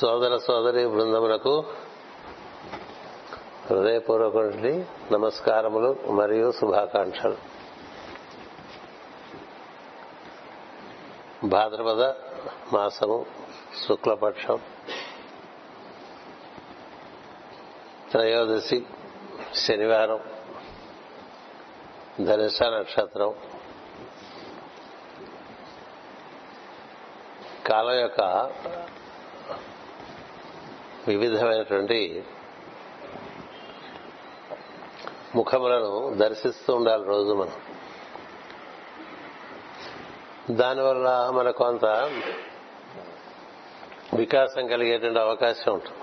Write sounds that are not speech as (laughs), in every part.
సోదర సోదరి బృందములకు హృదయపూర్వక నమస్కారములు మరియు శుభాకాంక్షలు. భాద్రపద మాసము శుక్లపక్షం. త్రయోదశి శనివారం. ధనుష నక్షత్రం. కాలం యొక్క వివిధమైనటువంటి ముఖములను దర్శిస్తూ ఉండాలి రోజు మనం. దానివల్ల మన కొంత వికాసం కలిగేటువంటి అవకాశం ఉంటుంది.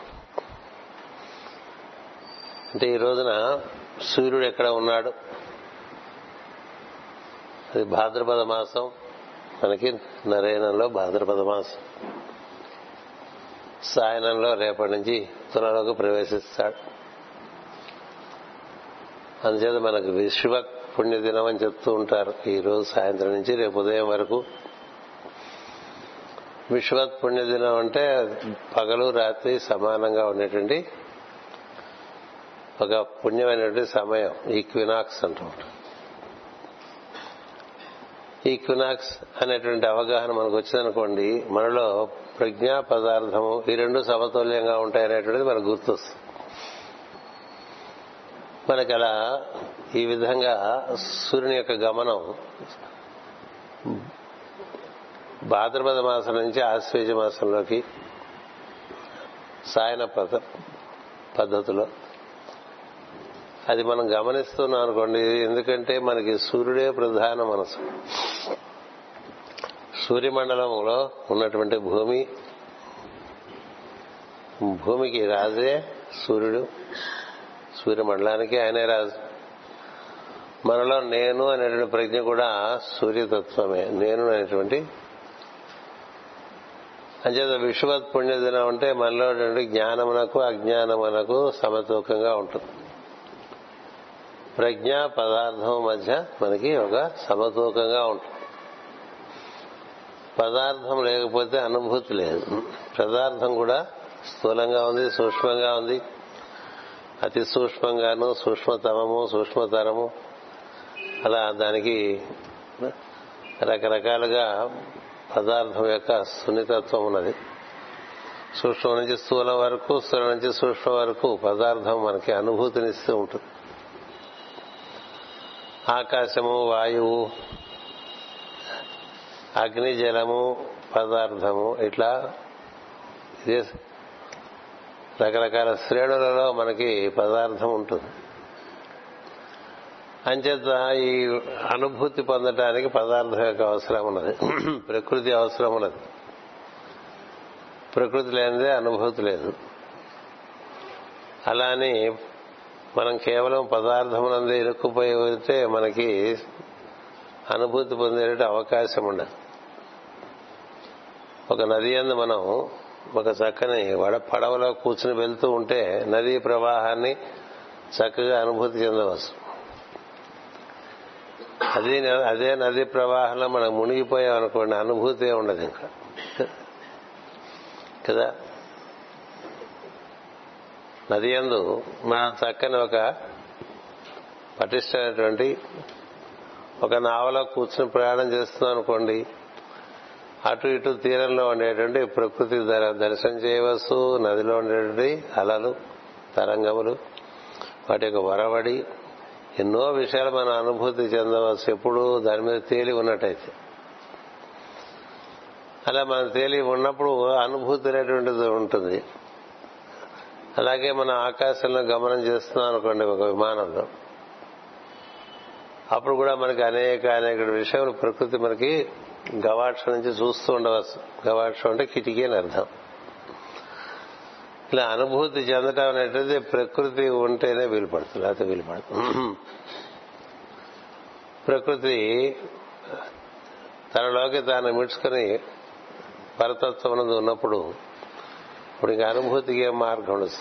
అంటే ఈ రోజున సూర్యుడు ఎక్కడ ఉన్నాడు? అది భాద్రపద మాసం. మనకి నరేనంలో భాద్రపద మాసం. సాయనంలో రేపటి నుంచి తులలోకి ప్రవేశిస్తాడు. అందుచేత మనకు విశ్వ పుణ్యదినం అని చెప్తూ ఉంటారు. ఈ రోజు సాయంత్రం నుంచి రేపు ఉదయం వరకు. విశ్వత్ పుణ్యదినం అంటే పగలు రాత్రి సమానంగా ఉండేటువంటి ఒక పుణ్యమైనటువంటి సమయం. ఈక్వినాక్స్ అంటూ. ఈక్వినాక్స్ అనేటువంటి అవగాహన మనకు వచ్చిందనుకోండి మనలో ప్రజ్ఞా పదార్థము ఈ రెండు సమతుల్యంగా ఉంటాయనేటువంటిది మనకు గుర్తొస్తుంది. మనకి అలా ఈ విధంగా సూర్యుని యొక్క గమనం భాద్రపద మాసం నుంచి ఆశ్వేజ మాసంలోకి సాయన పద్ధతిలో అది మనం గమనిస్తున్నాం అనుకోండి ఎందుకంటే మనకి సూర్యుడే ప్రధాన మనసు. సూర్యమండలంలో ఉన్నటువంటి భూమి భూమికి రాజే సూర్యుడు. సూర్యమండలానికి ఆయనే రాజు. మనలో నేను అనేటువంటి ప్రజ్ఞ కూడా సూర్యతత్వమే నేను అనేటువంటి. అంచేత విశ్వత్ పుణ్యదినం అంటే మనలో జ్ఞానమునకు అజ్ఞానమునకు సమతూకంగా ఉంటుంది. ప్రజ్ఞ పదార్థం మధ్య మనకి ఒక సమతూకంగా ఉంటుంది. పదార్థం లేకపోతే అనుభూతి లేదు. పదార్థం కూడా స్థూలంగా ఉంది సూక్ష్మంగా ఉంది. అతి సూక్ష్మంగాను సూక్ష్మతమము సూక్ష్మతరము. అలా దానికి రకరకాలుగా పదార్థం యొక్క సున్నితత్వం ఉన్నది. సూక్ష్మం నుంచి స్థూలం వరకు స్థూలం నుంచి సూక్ష్మం వరకు పదార్థం మనకి అనుభూతినిస్తూ ఉంటుంది. ఆకాశము వాయువు అగ్ని జలము పదార్థము ఇట్లా రకరకాల శ్రేణులలో మనకి పదార్థం ఉంటుంది. అంచేత ఈ అనుభూతి పొందటానికి పదార్థం యొక్క అవసరం ఉన్నది. (clears throat) ప్రకృతి అవసరం ఉన్నది. ప్రకృతి లేనిదే అనుభూతి లేదు. అలాని మనం కేవలం పదార్థమునందే ఇరుక్కుపోయి ఉంటే మనకి అనుభూతి పొందేట అవకాశం ఉండదు. ఒక నది అందు మనం ఒక చక్కని వడ పడవలో కూర్చుని వెళ్తూ ఉంటే నదీ ప్రవాహాన్ని చక్కగా అనుభూతి చెందవచ్చు. అదే అదే నది ప్రవాహంలో మనం మునిగిపోయాం అనుకోండి అనుభూతి ఉండదు ఇంకా. కదా? నది అందు మనం చక్కని ఒక పటిష్టమైనటువంటి ఒక నావలో కూర్చుని ప్రయాణం చేస్తున్నాం అనుకోండి అటు ఇటు తీరంలో ఉండేటువంటి ప్రకృతి దర్శనం చేయవచ్చు నదిలో ఉండేటువంటి అలలు తరంగములు వాటి యొక్క వరవడి ఎన్నో విషయాలు మన అనుభూతి చెందవచ్చు ఎప్పుడు దాని మీద తేలి ఉన్నట్టయితే. అలా మనం తేలి ఉన్నప్పుడు అనుభూతి అనేటువంటిది ఉంటుంది. అలాగే మనం ఆకాశంలో గమనం చేస్తున్నాం అనుకోండి ఒక విమానంలో. అప్పుడు కూడా మనకి అనేక అనేక విషయాలు ప్రకృతి మనకి గవాక్ష నుంచి చూస్తూ ఉండవచ్చు గవాక్ష అంటే కిటికీ అని అర్థం. ఇలా అనుభూతి చెందటం అనేటువంటిది ప్రకృతి ఉంటేనే వీలుపడుతుంది లేకపోతే వీలు ప్రకృతి తనలోకి తాను మిడ్చుకొని పరతత్వం ఉన్నప్పుడు ఇప్పుడు ఇంకా అనుభూతికి ఏం మార్గం ఉండదు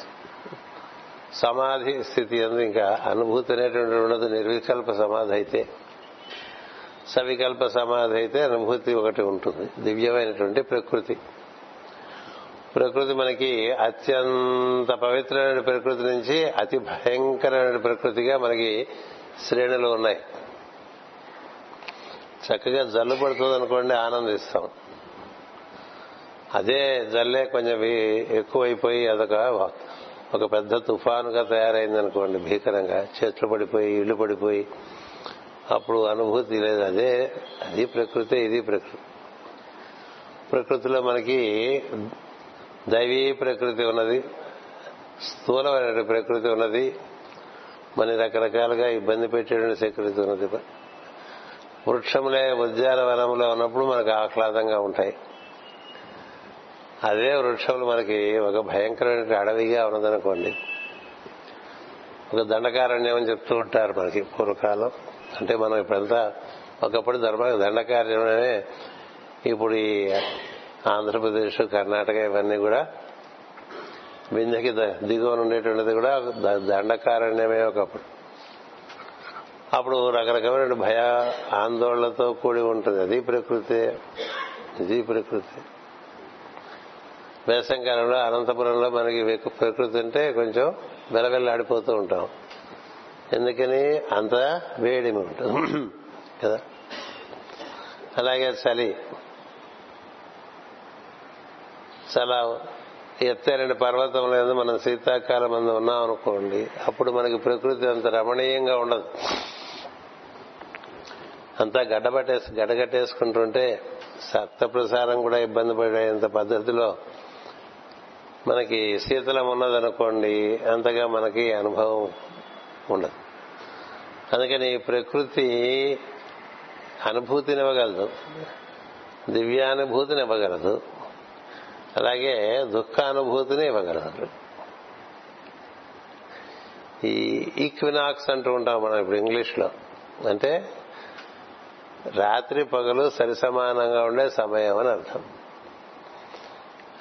సమాధి స్థితి అందు ఇంకా అనుభూతి అనేటువంటి ఉండదు నిర్వికల్ప సమాధి అయితే. సవికల్ప సమాధి అయితే అనుభూతి ఒకటి ఉంటుంది దివ్యమైనటువంటి ప్రకృతి. ప్రకృతి మనకి అత్యంత పవిత్రమైన ప్రకృతి నుంచి అతి భయంకరమైన ప్రకృతిగా మనకి శ్రేణులు ఉన్నాయి. చక్కగా జల్లు పడుతుంది అనుకోండి ఆనందిస్తాం. అదే జల్లే కొంచెం ఎక్కువైపోయి అదొక ఒక పెద్ద తుఫానుగా తయారైంది అనుకోండి భీకరంగా. చెట్లు పడిపోయి ఇళ్ళు పడిపోయి అప్పుడు అనుభూతి లేదు. అదే అది ప్రకృతి ఇది ప్రకృతి ప్రకృతిలో మనకి దైవీ ప్రకృతి ఉన్నది స్థూలమైన ప్రకృతి ఉన్నది మన రకరకాలుగా ఇబ్బంది పెట్టేటువంటి ప్రకృతి ఉన్నది. వృక్షములే ఉద్యానవనంలో ఉన్నప్పుడు మనకు ఆహ్లాదంగా ఉంటాయి. అదే వృక్షములు మనకి ఒక భయంకరమైన అడవిగా ఉన్నదనుకోండి. ఒక దండకారణ్యం అని చెప్తూ ఉంటారు మనకి పూర్వకాలం. అంటే మనం ఇప్పుడంతా ఒకప్పుడు ధర్మ దండకారణ్యమే ఇప్పుడు ఈ ఆంధ్రప్రదేశ్ కర్ణాటక ఇవన్నీ కూడా బిందెకి దిగువన ఉండేటువంటిది కూడా దండకారణ్యమే ఒకప్పుడు. అప్పుడు రకరకమైన భయ ఆందోళనతో కూడి ఉంటుంది. అది ప్రకృతి ఇది ప్రకృతి. వేసంకాలంలో అనంతపురంలో మనకి ప్రకృతి ఉంటే కొంచెం వెలవెల్లాడిపోతూ ఉంటాం. ఎందుకని అంత వేడిమి ఉంటుంది. కదా? అలాగే చలి. చాలా ఎత్తైన పర్వతం లేదు మనం శీతాకాలం మంది ఉన్నాం అనుకోండి అప్పుడు మనకి ప్రకృతి అంత రమణీయంగా ఉండదు. అంతా గడ్డబట్టేసి గడ్డగట్టేసుకుంటుంటే సత్త ప్రసారం కూడా ఇబ్బంది పడేంత పద్ధతిలో మనకి శీతలం ఉన్నదనుకోండి అంతగా మనకి అనుభవం ఉండదు. అందుకని ప్రకృతి అనుభూతినివ్వగలదు దివ్యానుభూతిని ఇవ్వగలదు అలాగే దుఃఖానుభూతిని ఇవ్వగలదు ఈ ఈక్వినాక్స్ అంటూ ఉంటాం మనం ఇప్పుడు ఇంగ్లీష్లో. అంటే రాత్రి పగలు సరిసమానంగా ఉండే సమయం అని అర్థం.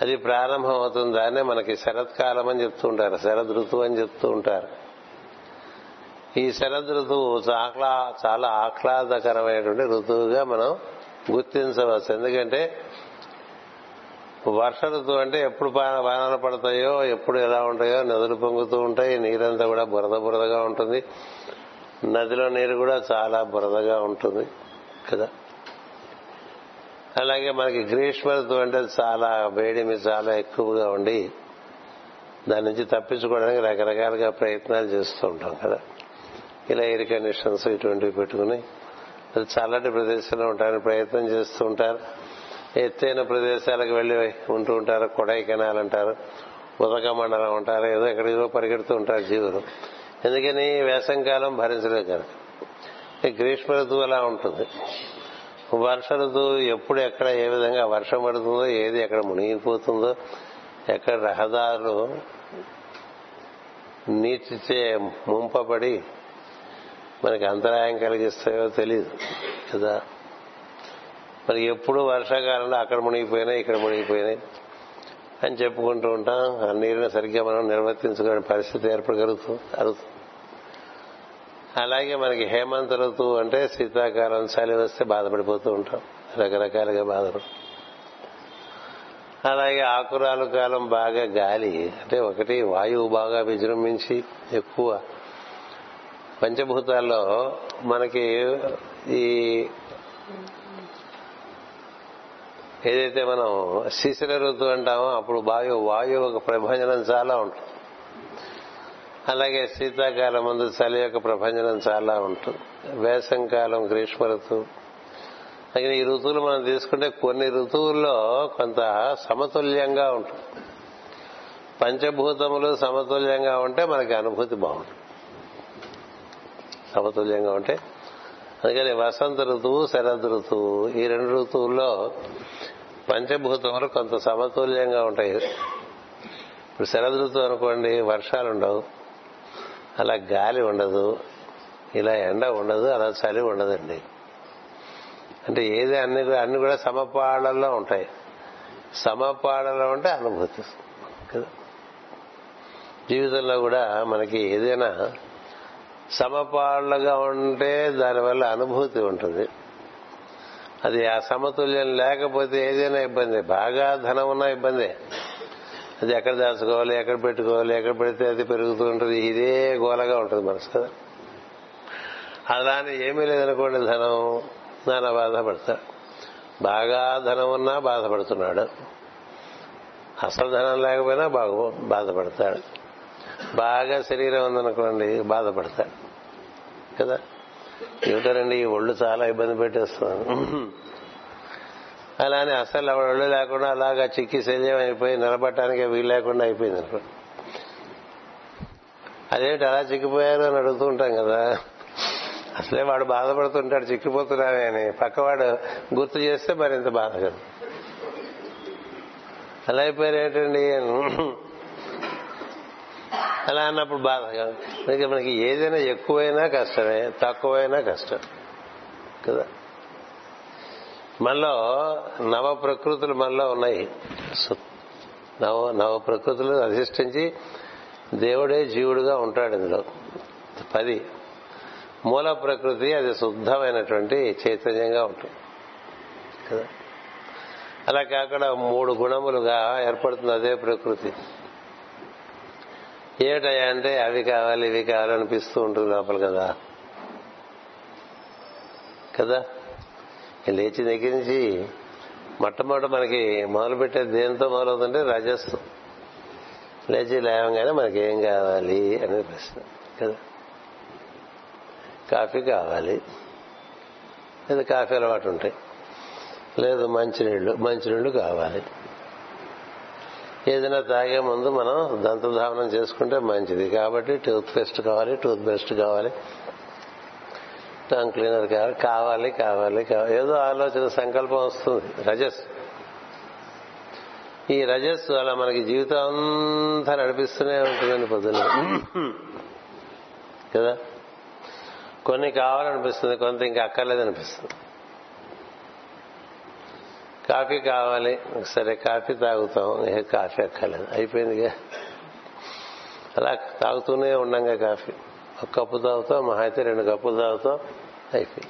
అది ప్రారంభం అవుతుంది దాన్నే మనకి శరత్కాలం అని చెప్తూ ఉంటారు శరద్ ఋతువు అని చెప్తూ ఉంటారు. ఈ శరద్ ఋతువు చాలా ఆహ్లాదకరమైనటువంటి ఋతువుగా మనం గుర్తించవచ్చు. ఎందుకంటే వర్ష ఋతువు అంటే ఎప్పుడు వానలు పడతాయో ఎప్పుడు ఎలా ఉంటాయో నదులు పొంగుతూ ఉంటాయి నీరంతా కూడా బురద బురదగా ఉంటుంది. నదిలో నీరు కూడా చాలా బురదగా ఉంటుంది కదా? అలాగే మనకి గ్రీష్మ ఋతువు అంటే చాలా వేడిమి చాలా ఎక్కువగా ఉండి దాని నుంచి తప్పించుకోవడానికి రకరకాలుగా ప్రయత్నాలు చేస్తూ ఉంటాం కదా? ఇలా ఎయిర్ కండిషన్స్ ఇటువంటివి పెట్టుకుని అది చల్లటి ప్రదేశంలో ఉండడానికి ప్రయత్నం చేస్తూ ఉంటారు. ఎత్తైన ప్రదేశాలకు వెళ్ళి ఉంటూ ఉంటారు కొడైకెనాల్ అంటారు ఉదక మండలం ఉంటారు ఏదో ఎక్కడికో పరిగెడుతూ ఉంటారు జీవులు. ఎందుకని? వేసంకాలం భరించలేదు కనుక. గ్రీష్మ ఋతువు అలా ఉంటుంది. వర్ష ఋతువు ఎప్పుడు ఎక్కడ ఏ విధంగా వర్షం పడుతుందో ఏది ఎక్కడ మునిగిపోతుందో ఎక్కడ రహదారులు నీటిచే ముంపబడి మనకి అంతరాయం కలిగిస్తాయో తెలియదు కదా? మరి ఎప్పుడు వర్షాకాలంలో అక్కడ మునిగిపోయినాయి ఇక్కడ మునిగిపోయినాయి అని చెప్పుకుంటూ ఉంటాం. ఆ నీరుని సరిగ్గా మనం నిర్వర్తించుకునే పరిస్థితి ఏర్పడగలుగుతుంది అలాగే మనకి హేమంత ఋతువు అంటే శీతాకాలం చలి వస్తే బాధపడిపోతూ ఉంటాం. రకరకాలుగా బాధపడు అలాగే ఆకురాలు కాలం బాగా గాలి. అంటే ఒకటి వాయువు బాగా విజృంభించి ఎక్కువ పంచభూతాల్లో మనకి ఈ ఏదైతే మనం శిశిర ఋతువు అంటామో అప్పుడు వాయు వాయువు ఒక ప్రభంజనం చాలా ఉంటుంది. అలాగే శీతాకాలం ముందు చలి యొక్క ప్రభంజనం చాలా ఉంటుంది. వేసంకాలం గ్రీష్మ ఋతువు. అలాగే ఈ ఋతువులు మనం తీసుకుంటే కొన్ని ఋతువుల్లో కొంత సమతుల్యంగా ఉంటుంది. పంచభూతములు సమతుల్యంగా ఉంటే మనకి అనుభూతి బాగుంటుంది. సమతుల్యంగా ఉంటే. అందుకని వసంత ఋతువు శరద్ ఋతువు ఈ రెండు ఋతువుల్లో పంచభూతములు కొంత సమతుల్యంగా ఉంటాయి. ఇప్పుడు శరద్ ఋతువు అనుకోండి వర్షాలు ఉండవు. అలా గాలి ఉండదు. ఇలా ఎండ ఉండదు అలా చలి ఉండదండి. అంటే ఏది అన్ని అన్ని కూడా సమపాడల్లో ఉంటాయి. సమపాడలో ఉంటే అనుభూతి. కదా? జీవితంలో కూడా మనకి ఏదైనా సమపాళ్ళుగా ఉంటే దానివల్ల అనుభూతి ఉంటుంది. అది ఆ సమతుల్యం లేకపోతే ఏదైనా ఇబ్బంది. బాగా ధనం ఉన్నా ఇబ్బందే. అది ఎక్కడ దాచుకోవాలి ఎక్కడ పెట్టుకోవాలి ఎక్కడ పెడితే అది పెరుగుతూ ఉంటుంది. ఇదే గోలగా ఉంటుంది మనసు కదా. అలానే ఏమీ లేదనుకోండి ధనం నాన్న బాధపడతాడు బాగా ధనం ఉన్నా బాధపడుతున్నాడు. అసలు ధనం లేకపోయినా బాగా బాధపడతాడు. బాగా శరీరం ఉందనుకోండి బాధపడతాడు కదా? ఏమిటారండి ఈ ఒళ్ళు చాలా ఇబ్బంది పెట్టేస్తున్నాను అలా అని అసలు ఒళ్ళు లేకుండా అలాగా చిక్కి శల్యం అయిపోయి నిలబడటానికి వీలు లేకుండా అయిపోయింది అనుకోండి అదేమిటి అలా చిక్కిపోయారు అని అడుగుతూ ఉంటాం కదా? అసలే వాడు బాధపడుతుంటాడు చిక్కిపోతున్నావే అని. పక్కవాడు గుర్తు చేస్తే మరింత బాధ కదా. అలా అయిపోయారు ఏంటండి అలా అన్నప్పుడు బాధ అందుకే మనకి ఏదైనా ఎక్కువైనా కష్టమే తక్కువైనా కష్టం. కదా? మనలో నవ ప్రకృతులు మనలో ఉన్నాయి. నవ నవ ప్రకృతులు అధిష్ఠించి దేవుడే జీవుడుగా ఉంటాడు ఇందులో. పది. మూల ప్రకృతి అది శుద్ధమైనటువంటి చైతన్యంగా ఉంటుంది. కదా? అలా కాకుండా మూడు గుణములుగా ఏర్పడుతుంది అదే ప్రకృతి. ఏమిటయా అంటే అవి కావాలి ఇవి కావాలనిపిస్తూ ఉంటుంది లోపల కదా. కదా? లేచి దగ్గర నుంచి మొట్టమొదట మనకి మొదలు పెట్టే దేంతో మొదలవుతుంటే రజస్ లేచి లేవగానే మనకి ఏం కావాలి అనేది ప్రశ్న. కదా? కాఫీ కావాలి. లేదా కాఫీ అలవాటు ఉంటాయి. లేదు మంచినీళ్ళు మంచినీళ్ళు కావాలి. ఏదైనా తాగే ముందు మనం దంతధావనం చేసుకుంటే మంచిది. కాబట్టి టూత్ పేస్ట్ కావాలి టూత్ పేస్ట్ కావాలి. టంగ్ క్లీనర్ కావాలి కావాలి కావాలి కావాలి. ఏదో ఆలోచన సంకల్పం వస్తుంది. రజస్. ఈ రజస్సు అలా మనకి జీవితం అంతా నడిపిస్తూనే ఉంటుందండి పొద్దున కదా? కొన్ని కావాలనిపిస్తుంది కొంత ఇంకా అక్కర్లేదనిపిస్తుంది. కాఫీ కావాలి. సరే కాఫీ తాగుతాం. ఏ కాఫీ అక్కర్లేదు. అయిపోయిందిగా అలా తాగుతూనే ఉండంగా కాఫీ. ఒక కప్పు తాగుతాం మహా అయితే రెండు కప్పులు తాగుతాం అయిపోయింది.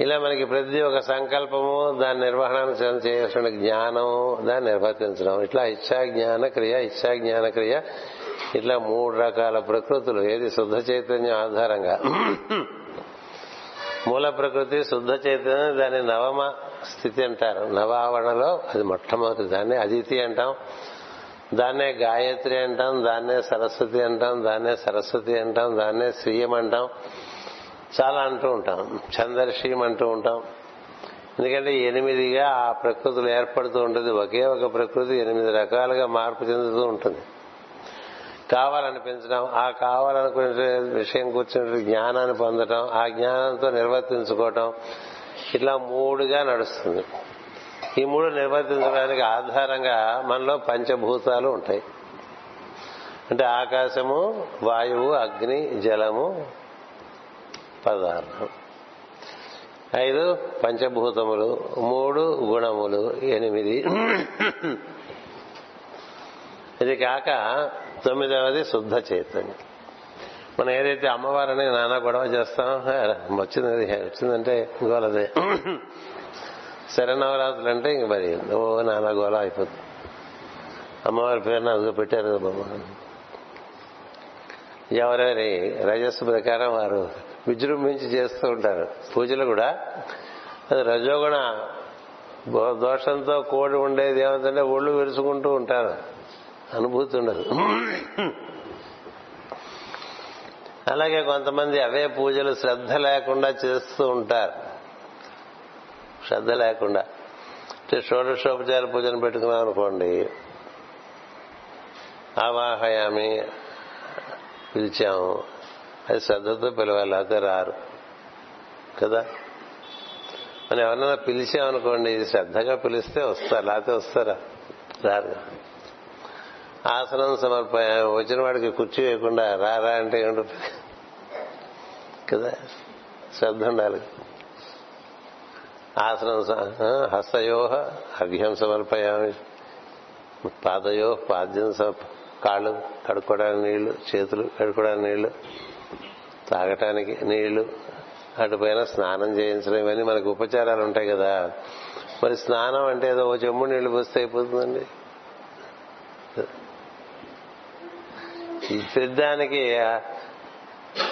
ఇలా మనకి ప్రతి ఒక సంకల్పము దాని నిర్వహణ చేయాల్సిన జ్ఞానము దాన్ని నిర్వర్తించడం. ఇట్లా ఇచ్చా జ్ఞాన క్రియ ఇచ్చా జ్ఞాన క్రియ. ఇట్లా మూడు రకాల ప్రకృతులు ఏది శుద్ధ చైతన్యం ఆధారంగా. మూల ప్రకృతి శుద్ధ చైతన్యం దాన్ని నవమ స్థితి అంటారు. నవావరణలో అది మొట్టమొదటి దాన్ని అదితి అంటాం. దాన్నే గాయత్రి అంటాం దాన్నే సరస్వతి అంటాం దాన్నే సరస్వతి అంటాం దాన్నే శ్రీయం అంటాం. చాలా అంటూ ఉంటాం. చందర్షీయం అంటూ ఉంటాం. ఎందుకంటే ఎనిమిదిగా ఆ ప్రకృతులు ఏర్పడుతూ ఉంటుంది. ఒకే ఒక ప్రకృతి ఎనిమిది రకాలుగా మార్పు చెందుతూ ఉంటుంది. కావాలనిపించడం ఆ కావాలనుకునే విషయం కూర్చుని జ్ఞానాన్ని పొందటం ఆ జ్ఞానంతో నిర్వర్తించుకోవటం ఇట్లా మూడుగా నడుస్తుంది. ఈ మూడు నిర్వర్తించడానికి ఆధారంగా మనలో పంచభూతాలు ఉంటాయి. అంటే ఆకాశము వాయువు అగ్ని జలము పదార్థం. ఐదు పంచభూతములు మూడు గుణములు ఎనిమిది. ఇది కాక తొమ్మిదవది శుద్ధ చైతన్యం. మనం ఏదైతే అమ్మవారని నానా గొడవ చేస్తాం వచ్చింది వచ్చిందంటే గోలదే శరణవరాత్రులు అంటే ఇంక మరి ఓ నానా గోల అయిపోతుంది అమ్మవారి పేరును అదిగో పెట్టారు బొమ్మ ఎవరెవరి రజస్సు ప్రకారం వారు విజృంభించి చేస్తూ ఉంటారు. పూజలు కూడా. అది రజోగుణ దోషంతో కోడి ఉండేది ఏమంటే ఒళ్ళు విరుచుకుంటూ ఉంటారు. అనుభూతి ఉండదు అలాగే కొంతమంది అవే పూజలు శ్రద్ధ లేకుండా చేస్తూ ఉంటారు. శ్రద్ధ లేకుండా. అంటే షోడశోపచార పూజను పెట్టుకున్నాం అనుకోండి ఆవాహయామి పిలిచాము అది శ్రద్ధతో పిలవాలి అయితే రారు. కదా? మనం ఎవరన్నా పిలిచామనుకోండి శ్రద్ధగా పిలిస్తే వస్తారు లేకపోతే వస్తారా? రారు ఆసనం సమర్ప వచ్చిన వాడికి కుర్చీ వేయకుండా రారా అంటే ఏముంటుంది కదా? శ్రద్ధ ఉండాలి. ఆసనం హస్తయోహ అర్ఘ్యం సమర్పయామి పాదయో పాద్యం కాళ్ళు కడుక్కోవడానికి నీళ్ళు చేతులు కడుక్కోవడానికి నీళ్ళు తాగటానికి నీళ్ళు అటుపైన స్నానం చేయించడం ఇవన్నీ మనకు ఉపచారాలు ఉంటాయి కదా. మరి స్నానం అంటే ఏదో చెమ్ము నీళ్ళు పోస్తే అయిపోతుందండి. ఈ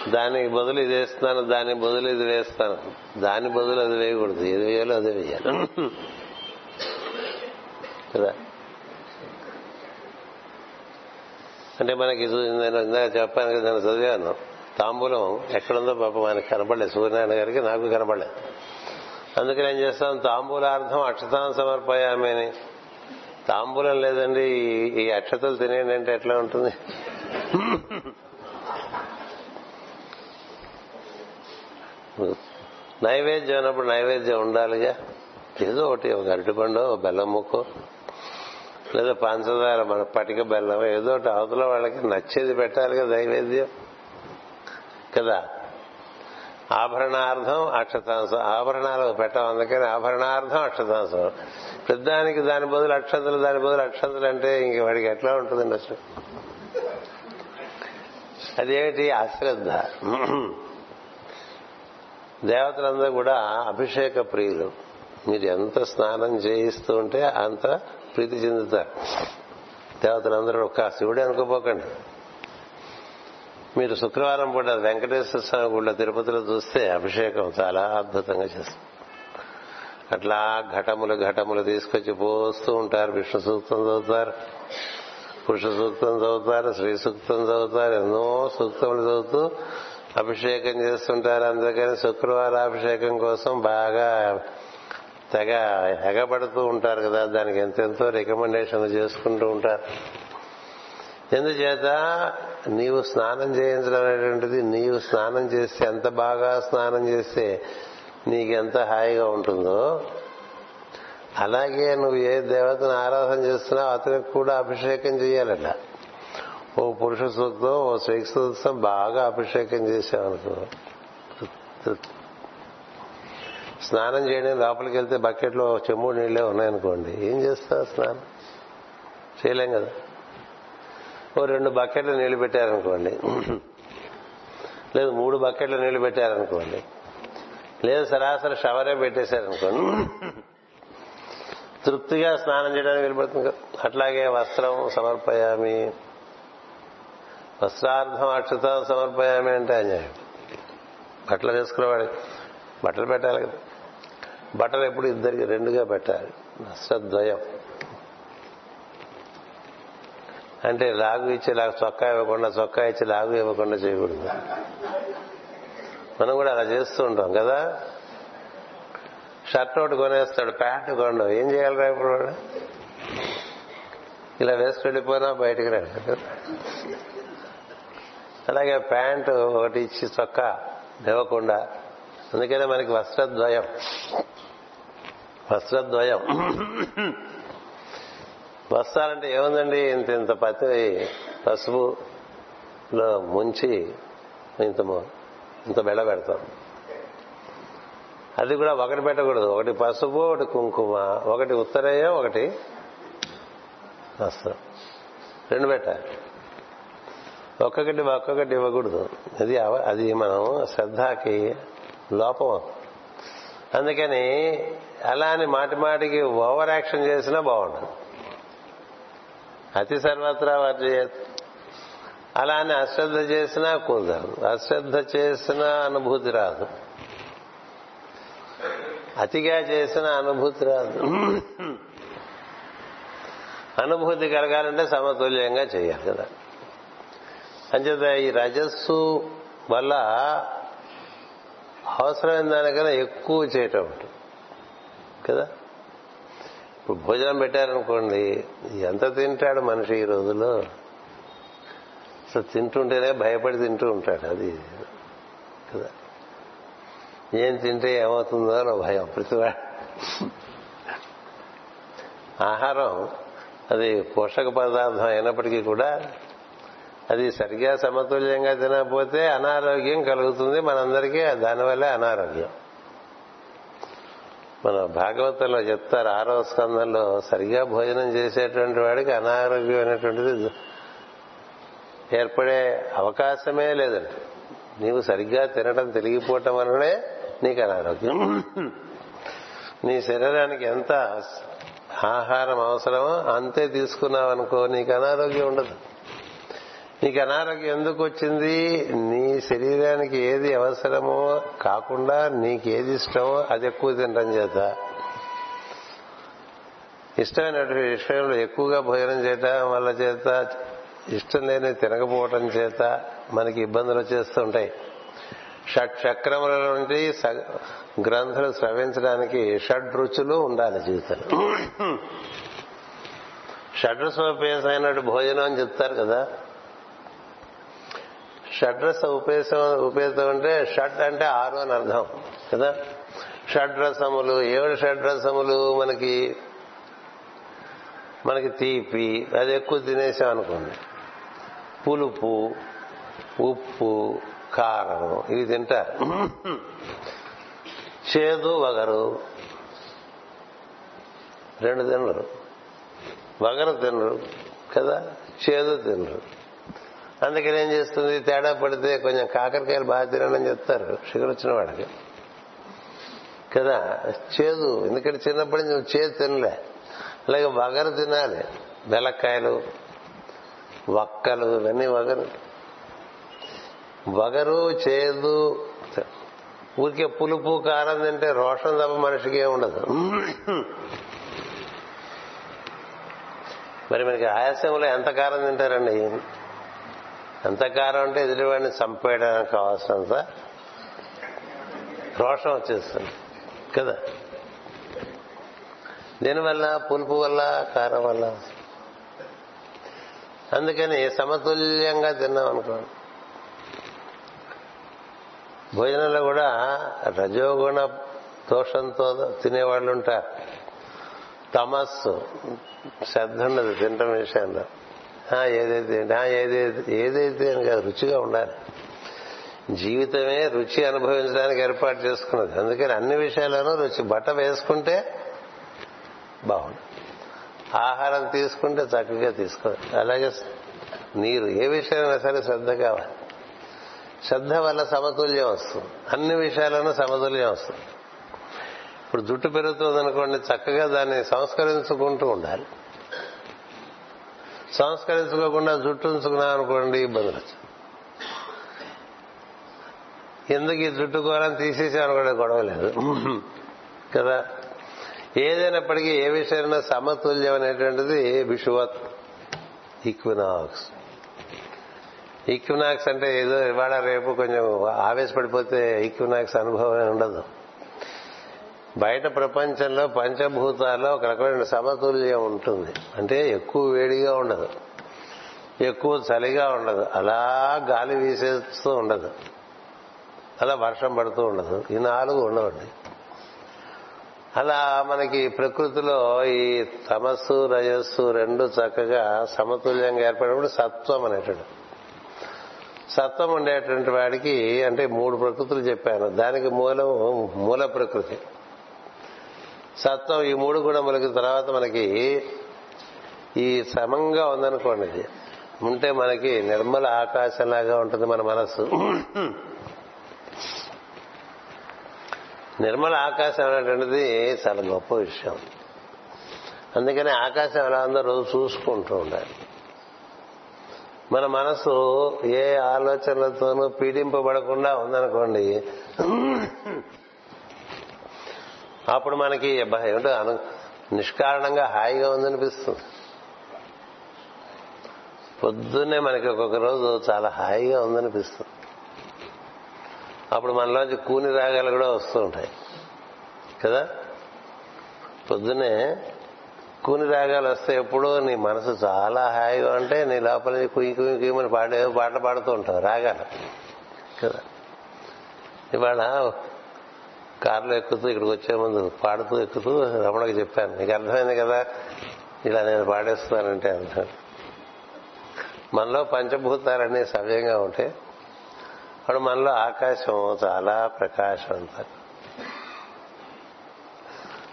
దానికి బదులు ఇది వేస్తున్నాను దాని బదులు ఇది వేస్తాను. దాని బదులు అది వేయకూడదు. ఏది వేయాలో అదే వేయాలి. కదా? అంటే మనకి ఇది నేను ఇందాక చెప్పాను కదా నేను చదివాను. తాంబూలం ఎక్కడుందో పాప మనకి కనపడలేదు. సూర్యనారాయణ గారికి నాకు కనపడలేదు. అందుకని ఏం చేస్తాం? తాంబూలార్థం అక్షతాన్ని సమర్పయామే అని. తాంబూలం లేదండి ఈ- ఈ అక్షతలు తినేయండి అంటే ఎట్లా ఉంటుంది? నైవేద్యం అన్నప్పుడు నైవేద్యం ఉండాలిగా. ఏదో ఒకటి ఒక అరటిపండు ఒక బెల్లం ముక్కు లేదా పంచదార మన పటిక బెల్లం ఏదో ఒకటి అవతల వాళ్ళకి నచ్చేది పెట్టాలి కదా నైవేద్యం. కదా? ఆభరణార్థం అక్షతాంశం. ఆభరణాలు పెట్టాం అందుకని ఆభరణార్థం అక్షతాంశం. పెద్దానికి దాని బదులు అక్షంతలు దాని బదులు అక్షంతలు అంటే ఇంక వాడికి ఎట్లా ఉంటుందండి అసలు? అదేమిటి? అశ్రద్ధ. దేవతలందరూ కూడా అభిషేక ప్రియులు. మీరు ఎంత స్నానం చేయిస్తూ ఉంటే అంత ప్రీతి చెందుతారు. దేవతలందరూ ఒక శివుడే అనుకోపోకండి. మీరు శుక్రవారం పూట వెంకటేశ్వర స్వామి గుళ్ళ తిరుపతిలో చూస్తే అభిషేకం చాలా అద్భుతంగా చేస్తారు. అట్లా ఘటములు ఘటములు తీసుకొచ్చి పోస్తూ ఉంటారు. విష్ణు సూక్తం చదువుతారు. పురుష సూక్తం చదువుతారు శ్రీ సూక్తం చదువుతారు ఎన్నో సూక్తములు చదువుతూ అభిషేకం చేస్తుంటారు. అందుకని శుక్రవారం అభిషేకం కోసం బాగా తెగ ఎగబడుతూ ఉంటారు కదా. దానికి ఎంతెంతో రికమెండేషన్లు చేసుకుంటూ ఉంటారు. ఎందుచేత నీవు స్నానం చేయించడం అనేటువంటిది నీవు స్నానం చేస్తే ఎంత బాగా స్నానం చేస్తే నీకెంత హాయిగా ఉంటుందో అలాగే నువ్వు ఏ దేవతను ఆరాధన చేస్తున్నావు అతనికి కూడా అభిషేకం చేయాలట. ఓ పురుష సూక్తం ఓ శ్రీ సూక్తం బాగా అభిషేకం చేసావనుకో. స్నానం చేయడం లోపలికి వెళ్తే బకెట్లో చెమ్ముడు నీళ్ళే ఉన్నాయనుకోండి. ఏం చేస్తావు స్నానం? చేయలేం కదా. ఓ రెండు బకెట్లు నీళ్ళు పెట్టారనుకోండి. లేదు మూడు బకెట్లు నీళ్ళు పెట్టారనుకోండి. లేదు సరాసరి షవరే పెట్టేశారనుకోండి. తృప్తిగా స్నానం చేయడానికి వెళ్ళిపోతుంది కదా. అట్లాగే వస్త్రం సమర్పయామి. వస్త్రార్థం అక్షత సమర్పయామి అంటే అన్యాయం. బట్టలు వేసుకునేవాడికి బట్టలు పెట్టాలి కదా. బట్టలు ఎప్పుడు ఇద్దరికి రెండుగా పెట్టాలి. వస్త్రద్వయం అంటే లాగు ఇచ్చి లాగు చొక్కా ఇవ్వకుండా చొక్కా ఇచ్చి లాగు ఇవ్వకుండా చేయకూడదు. మనం కూడా అలా చేస్తూ ఉంటాం కదా. షర్ట్ ఒకటి కొనేస్తాడు ప్యాంట్ కొనడు. ఏం చేయాలిరా ఇప్పుడు వాడు? ఇలా వేసుకు వెళ్ళిపోయినా బయటికి రాడు అలాగే ప్యాంటు ఒకటి ఇచ్చి చొక్కా ఇవ్వకుండా అందుకనే మనకి వస్త్రద్వయం. వస్త్రద్వయం. వస్త్రాలంటే ఏముందండి? ఇంత ఇంత పత్తి పసుపులో ముంచి ఇంత ఇంత బెళ్ళ పెడతాం. అది కూడా ఒకటి పెట్టకూడదు. ఒకటి పసుపు ఒకటి కుంకుమ. ఒకటి ఉత్తరయ్య ఒకటి వస్త్రం. రెండు పెట్టాలి. ఒక్కొక్కటి ఒక్కొక్కటి ఇవ్వకూడదు. అది అవ- అది మనం శ్రద్ధకి లోపం. అందుకని అలా అని మాటి మాటికి ఓవర్ యాక్షన్ చేసినా బాగుండదు. అతి సర్వత్రా వారి అలా అని అశ్రద్ధ చేసినా కుదరదు. అశ్రద్ధ చేసినా అనుభూతి రాదు. అతిగా చేసిన అనుభూతి రాదు అనుభూతి కలగాలంటే సమతుల్యంగా చేయాలి కదా. అంచేత ఈ రజస్సు వల్ల అవసరమైన దానికన్నా ఎక్కువ చేయటం ఉంటుంది కదా? ఇప్పుడు భోజనం పెట్టారనుకోండి ఎంత తింటాడు మనిషి ఈ రోజుల్లో? అసలు తింటుంటేనే భయపడి తింటూ ఉంటాడు అది. కదా? ఏం తింటే ఏమవుతుందో అని భయం ప్రతివా ఆహారం అది పోషక పదార్థం అయినప్పటికీ కూడా అది సరిగ్గా సమతుల్యంగా తినకపోతే అనారోగ్యం కలుగుతుంది మనందరికీ దానివల్లే అనారోగ్యం. మన భాగవతంలో చెప్తారు ఆరో స్కందంలో సరిగా భోజనం చేసేటువంటి వాడికి అనారోగ్యం అనేటువంటిది ఏర్పడే అవకాశమే లేదండి. నీవు సరిగ్గా తినడం తెలిగిపోవటం వలనే నీకు అనారోగ్యం నీ శరీరానికి ఎంత ఆహారం అవసరమో అంతే తీసుకున్నావు అనుకో నీకు అనారోగ్యం ఉండదు. నీకు అనారోగ్యం ఎందుకు వచ్చింది? నీ శరీరానికి ఏది అవసరమో కాకుండా నీకేది ఇష్టమో అది ఎక్కువ తినడం చేత. ఇష్టమైనటువంటి విషయంలో ఎక్కువగా భోజనం చేయటం వల్ల చేత ఇష్టం లేని తినకపోవటం చేత మనకి ఇబ్బందులు వచ్చేస్తుంటాయి. షట్ చక్రముల నుండి గ్రంథులు స్రవించడానికి షడ్ రుచులు ఉండాలి జీవితంలో. షడ్రస అయినట్టు భోజనం అని చెప్తారు కదా. షడ్రస ఉపేసం ఉపేతం అంటే షడ్ అంటే ఆరు అని అర్థం కదా. షడ్రసములు ఏడు షడ్రసములు మనకి మనకి తీపి అది ఎక్కువ తినేసాం అనుకోండి పులుపు ఉప్పు కారం ఇవి తింటారు చేదు వగరు. రెండు తినరు. వగరు తినరు కదా? చేదు తినరు. అందుకని ఏం చేస్తుంది? తేడా పడితే కొంచెం కాకరకాయలు బాగా తినని చెప్తారు షుగర్ వచ్చిన వాడికి కదా? చేదు. ఎందుకంటే చిన్నప్పటి నుంచి చేదు తినలే. అలాగే వగరు తినాలి. బెలక్కాయలు వక్కలు ఇవన్నీ వగరు. వగరు చేదు. ఊరికే పులుపు కారం తింటే రోషం తప్ప మనిషికి ఏమి ఉండదు. మరి మనకి ఆయాసంలో ఎంత కారం తింటారండి? ఎంత కారం అంటే ఎదుటివాడిని చంపేయడానికి కావాల్సినంత రోషం వచ్చేస్తుంది. కదా? దీనివల్ల పులుపు వల్ల కారం వల్ల. అందుకని సమతుల్యంగా తిన్నాం అనుకోండి భోజనంలో కూడా రజోగుణ దోషంతో తినేవాళ్ళు ఉంటారు తమస్సు. శ్రద్ధ ఉండదు తినడం విషయంలో ఏదైతే ఏదైతే ఏదైతే అని కాదు రుచిగా ఉండాలి. జీవితమే రుచి అనుభవించడానికి ఏర్పాటు చేసుకున్నది. అందుకని అన్ని విషయాల్లోనూ రుచి. బట్ట వేసుకుంటే బాగుంది ఆహారం తీసుకుంటే చక్కగా తీసుకోవాలి. అలాగే నీరు. ఏ విషయమైనా సరే శ్రద్ధ కావాలి. శ్రద్ధ వల్ల సమతుల్యం వస్తుంది. అన్ని విషయాలను సమతుల్యం వస్తుంది. ఇప్పుడు జుట్టు పెరుగుతుంది అనుకోండి చక్కగా దాన్ని సంస్కరించుకుంటూ ఉండాలి. సంస్కరించుకోకుండా జుట్టు ఉంచుకున్నాం అనుకోండి ఇబ్బందులు వచ్చాయి ఎందుకు ఈ జుట్టు కూరని తీసేసామనుకోండి గొడవ లేదు. కదా? ఏదైనప్పటికీ ఏ విషయమైనా సమతుల్యం అనేటువంటిది విషువత్ ఈక్వినాక్స్. ఈక్వినాక్స్ అంటే ఏదో ఇవాళ రేపు కొంచెం ఆవేశపడిపోతే ఈక్వినాక్స్ అనుభవం ఉండదు. బయట ప్రపంచంలో పంచభూతాల్లో ఒక రకమైన సమతుల్యం ఉంటుంది. అంటే ఎక్కువ వేడిగా ఉండదు. ఎక్కువ చలిగా ఉండదు. అలా గాలి వీసేస్తూ ఉండదు. అలా వర్షం పడుతూ ఉండదు. ఈ నాలుగు ఉండవండి. అలా మనకి ప్రకృతిలో ఈ తమస్సు రజస్సు రెండు చక్కగా సమతుల్యంగా ఏర్పడినప్పుడు సత్వం అనేటువంటి సత్వం ఉండేటువంటి వాడికి అంటే మూడు ప్రకృతులు చెప్పాను. దానికి మూలం మూల ప్రకృతి. సత్వం ఈ మూడు కూడా మనకి తర్వాత మనకి ఈ సమంగా ఉందనుకోండి. ఇది ఉంటే మనకి నిర్మల ఆకాశంలాగా ఉంటుంది మన మనస్సు. నిర్మల ఆకాశం అనేటువంటిది చాలా గొప్ప విషయం. అందుకని ఆకాశం ఎలా ఉందో రోజు చూసుకుంటూ ఉండాలి. మన మనసు ఏ ఆలోచనలతోనూ పీడింపబడకుండా ఉందనుకోండి. అప్పుడు మనకి ఏమిటో అను నిష్కారణంగా హాయిగా ఉందనిపిస్తుంది. పొద్దున్నే మనకి ఒక్కొక్క రోజు చాలా హాయిగా ఉందనిపిస్తుంది. అప్పుడు మనలోంచి కూని రాగాలు కూడా వస్తూ ఉంటాయి. కదా? పొద్దునే కూని రాగాలు వస్తే ఎప్పుడూ నీ మనసు చాలా హాయిగా ఉంటే నీ లోపల కుయ్యి కుయ్యి కుయ్యమని పాడే పాట పాడుతూ ఉంటావు రాగాలు కదా? ఇవాళ కారులో ఎక్కుతూ ఇక్కడికి వచ్చే ముందు పాడుతూ ఎక్కుతూ రమణకి చెప్పాను. నీకు అర్థమైంది కదా? ఇలా నేను పాడేస్తున్నానంటే అంటాను మనలో పంచభూతాలన్నీ సవ్యంగా ఉంటే అప్పుడు మనలో ఆకాశం చాలా ప్రకాశవంతం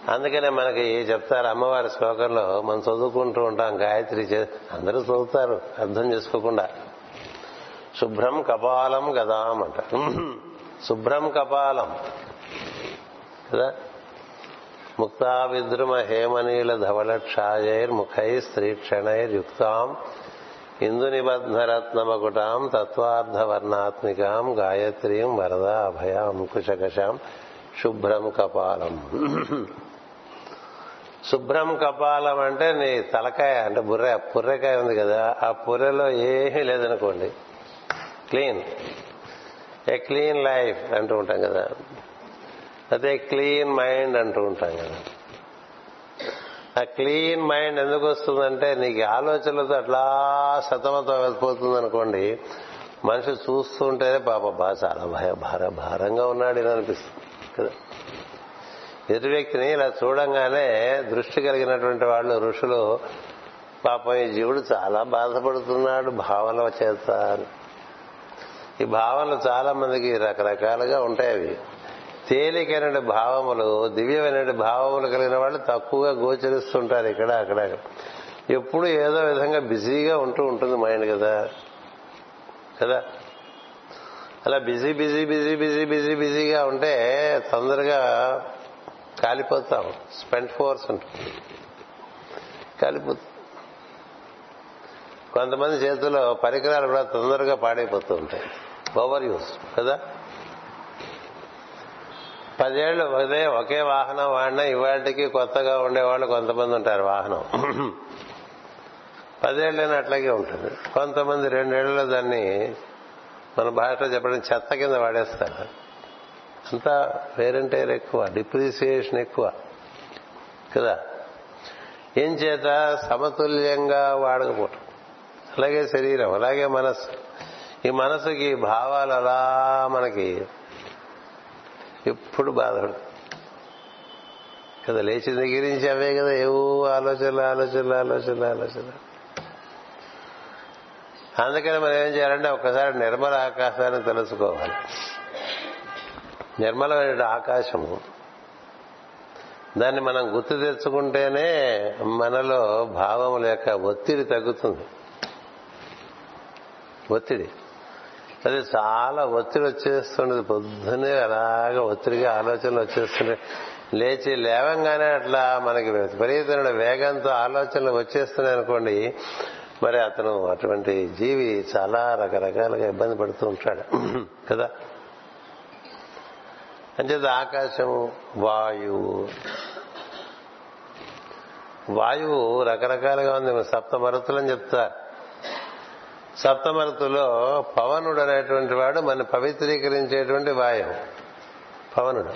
అందుకనే మనకి చెప్తారు అమ్మవారి శ్లోకంలో మనం చదువుకుంటూ ఉంటాం గాయత్రి అందరూ చదువుతారు అర్థం చేసుకోకుండా. శుభ్రం కపాలం గదాం అంట. శుభ్రం కపాలం. కదా? ముక్తా విద్రుమ హేమనీల ధవళక్షాయైర్ ముఖై స్త్రీక్షణైర్యుక్తాం. ఇందు నిబద్ధరత్నమకుటాం తత్వార్థవర్ణాత్మికాం గాయత్రీం వరద అభయ అంకుశకశాం శుభ్రం కపాలం. శుభ్రం కపాలం అంటే నీ తలకాయ అంటే బుర్ర పుర్రెకాయ ఉంది కదా ఆ పుర్రెలో ఏమీ లేదనుకోండి. క్లీన్. ఏ క్లీన్ లైఫ్ అంటూ ఉంటాం కదా. అదే క్లీన్ మైండ్ అంటూ ఉంటాం కదా. ఆ క్లీన్ మైండ్ ఎందుకు వస్తుందంటే నీకు ఆలోచనలతో అట్లా సతమతం వెళ్ళిపోతుంది అనుకోండి మనిషి చూస్తుంటేనే పాప బా చాలా భయ భార భారంగా ఉన్నాడు అని అనిపిస్తుంది కదా. ఎదుటి వ్యక్తిని ఇలా చూడంగానే దృష్టి కలిగినటువంటి వాళ్ళు ఋషులు పాపం ఈ జీవుడు చాలా బాధపడుతున్నాడు భావన చేత ఈ భావనలు చాలా మందికి రకరకాలుగా ఉంటాయి అవి. తేలికైన భావములు దివ్యమైన భావములు కలిగిన వాళ్ళు తక్కువగా గోచరిస్తుంటారు ఇక్కడ అక్కడ. ఎప్పుడు ఏదో విధంగా బిజీగా ఉంటూ ఉంటుంది మైండ్ కదా. కదా? అలా busy busy busy busy busy బిజీగా ఉంటే తొందరగా కాలిపోతాం. స్పెంట్ ఫోర్స్ ఉంటుంది కాలిపోతుంది కొంతమంది చేతుల్లో పరికరాలు కూడా తొందరగా పాడైపోతూ ఉంటాయి. ఓవర్ యూస్ కదా? పదేళ్ళు అదే ఒకే వాహనం వాడినా ఇవాటికి కొత్తగా ఉండేవాళ్ళు కొంతమంది ఉంటారు వాహనం. పదేళ్ళైనా అట్లాగే ఉంటుంది. కొంతమంది రెండేళ్ళలో దాన్ని మన భాషలో చెప్పడం చెత్త కింద వాడేస్తారు. అంతా వేరంటైర్ ఎక్కువ డిప్రిసియేషన్ ఎక్కువ కదా? ఏం చేత? సమతుల్యంగా వాడకపోవటం. అలాగే శరీరం అలాగే మనస్సు. ఈ మనసుకి భావాలు అలా మనకి ఎప్పుడు బాధపడు కదా లేచిన దగ్గర నుంచి అవే కదా ఏవో ఆలోచనలు ఆలోచనలు ఆలోచనలు ఆలోచనలు. అందుకని మనం ఏం చేయాలంటే ఒక్కసారి నిర్మల ఆకాశాన్ని తెలుసుకోవాలి. నిర్మలమైన ఆకాశము. దాన్ని మనం గుర్తు తెచ్చుకుంటేనే మనలో భావముల యొక్క ఒత్తిడి తగ్గుతుంది. ఒత్తిడి. అది చాలా ఒత్తిడి వచ్చేస్తుండదు. పొద్దునే అలాగా ఒత్తిడిగా ఆలోచనలు వచ్చేస్తుండే. లేచి లేవంగానే అట్లా మనకి విపరీతమైన వేగంతో ఆలోచనలు వచ్చేస్తున్నాయి అనుకోండి మరి అతను అటువంటి జీవి చాలా రకరకాలుగా ఇబ్బంది పడుతూ ఉంటాడు. కదా? అంచేత ఆకాశము వాయువు. వాయువు రకరకాలుగా ఉంది. సప్త అని చెప్తారు సప్తమరుతులో పవనుడు అనేటువంటి వాడు మన పవిత్రీకరించేటువంటి వాయువు. పవనుడు.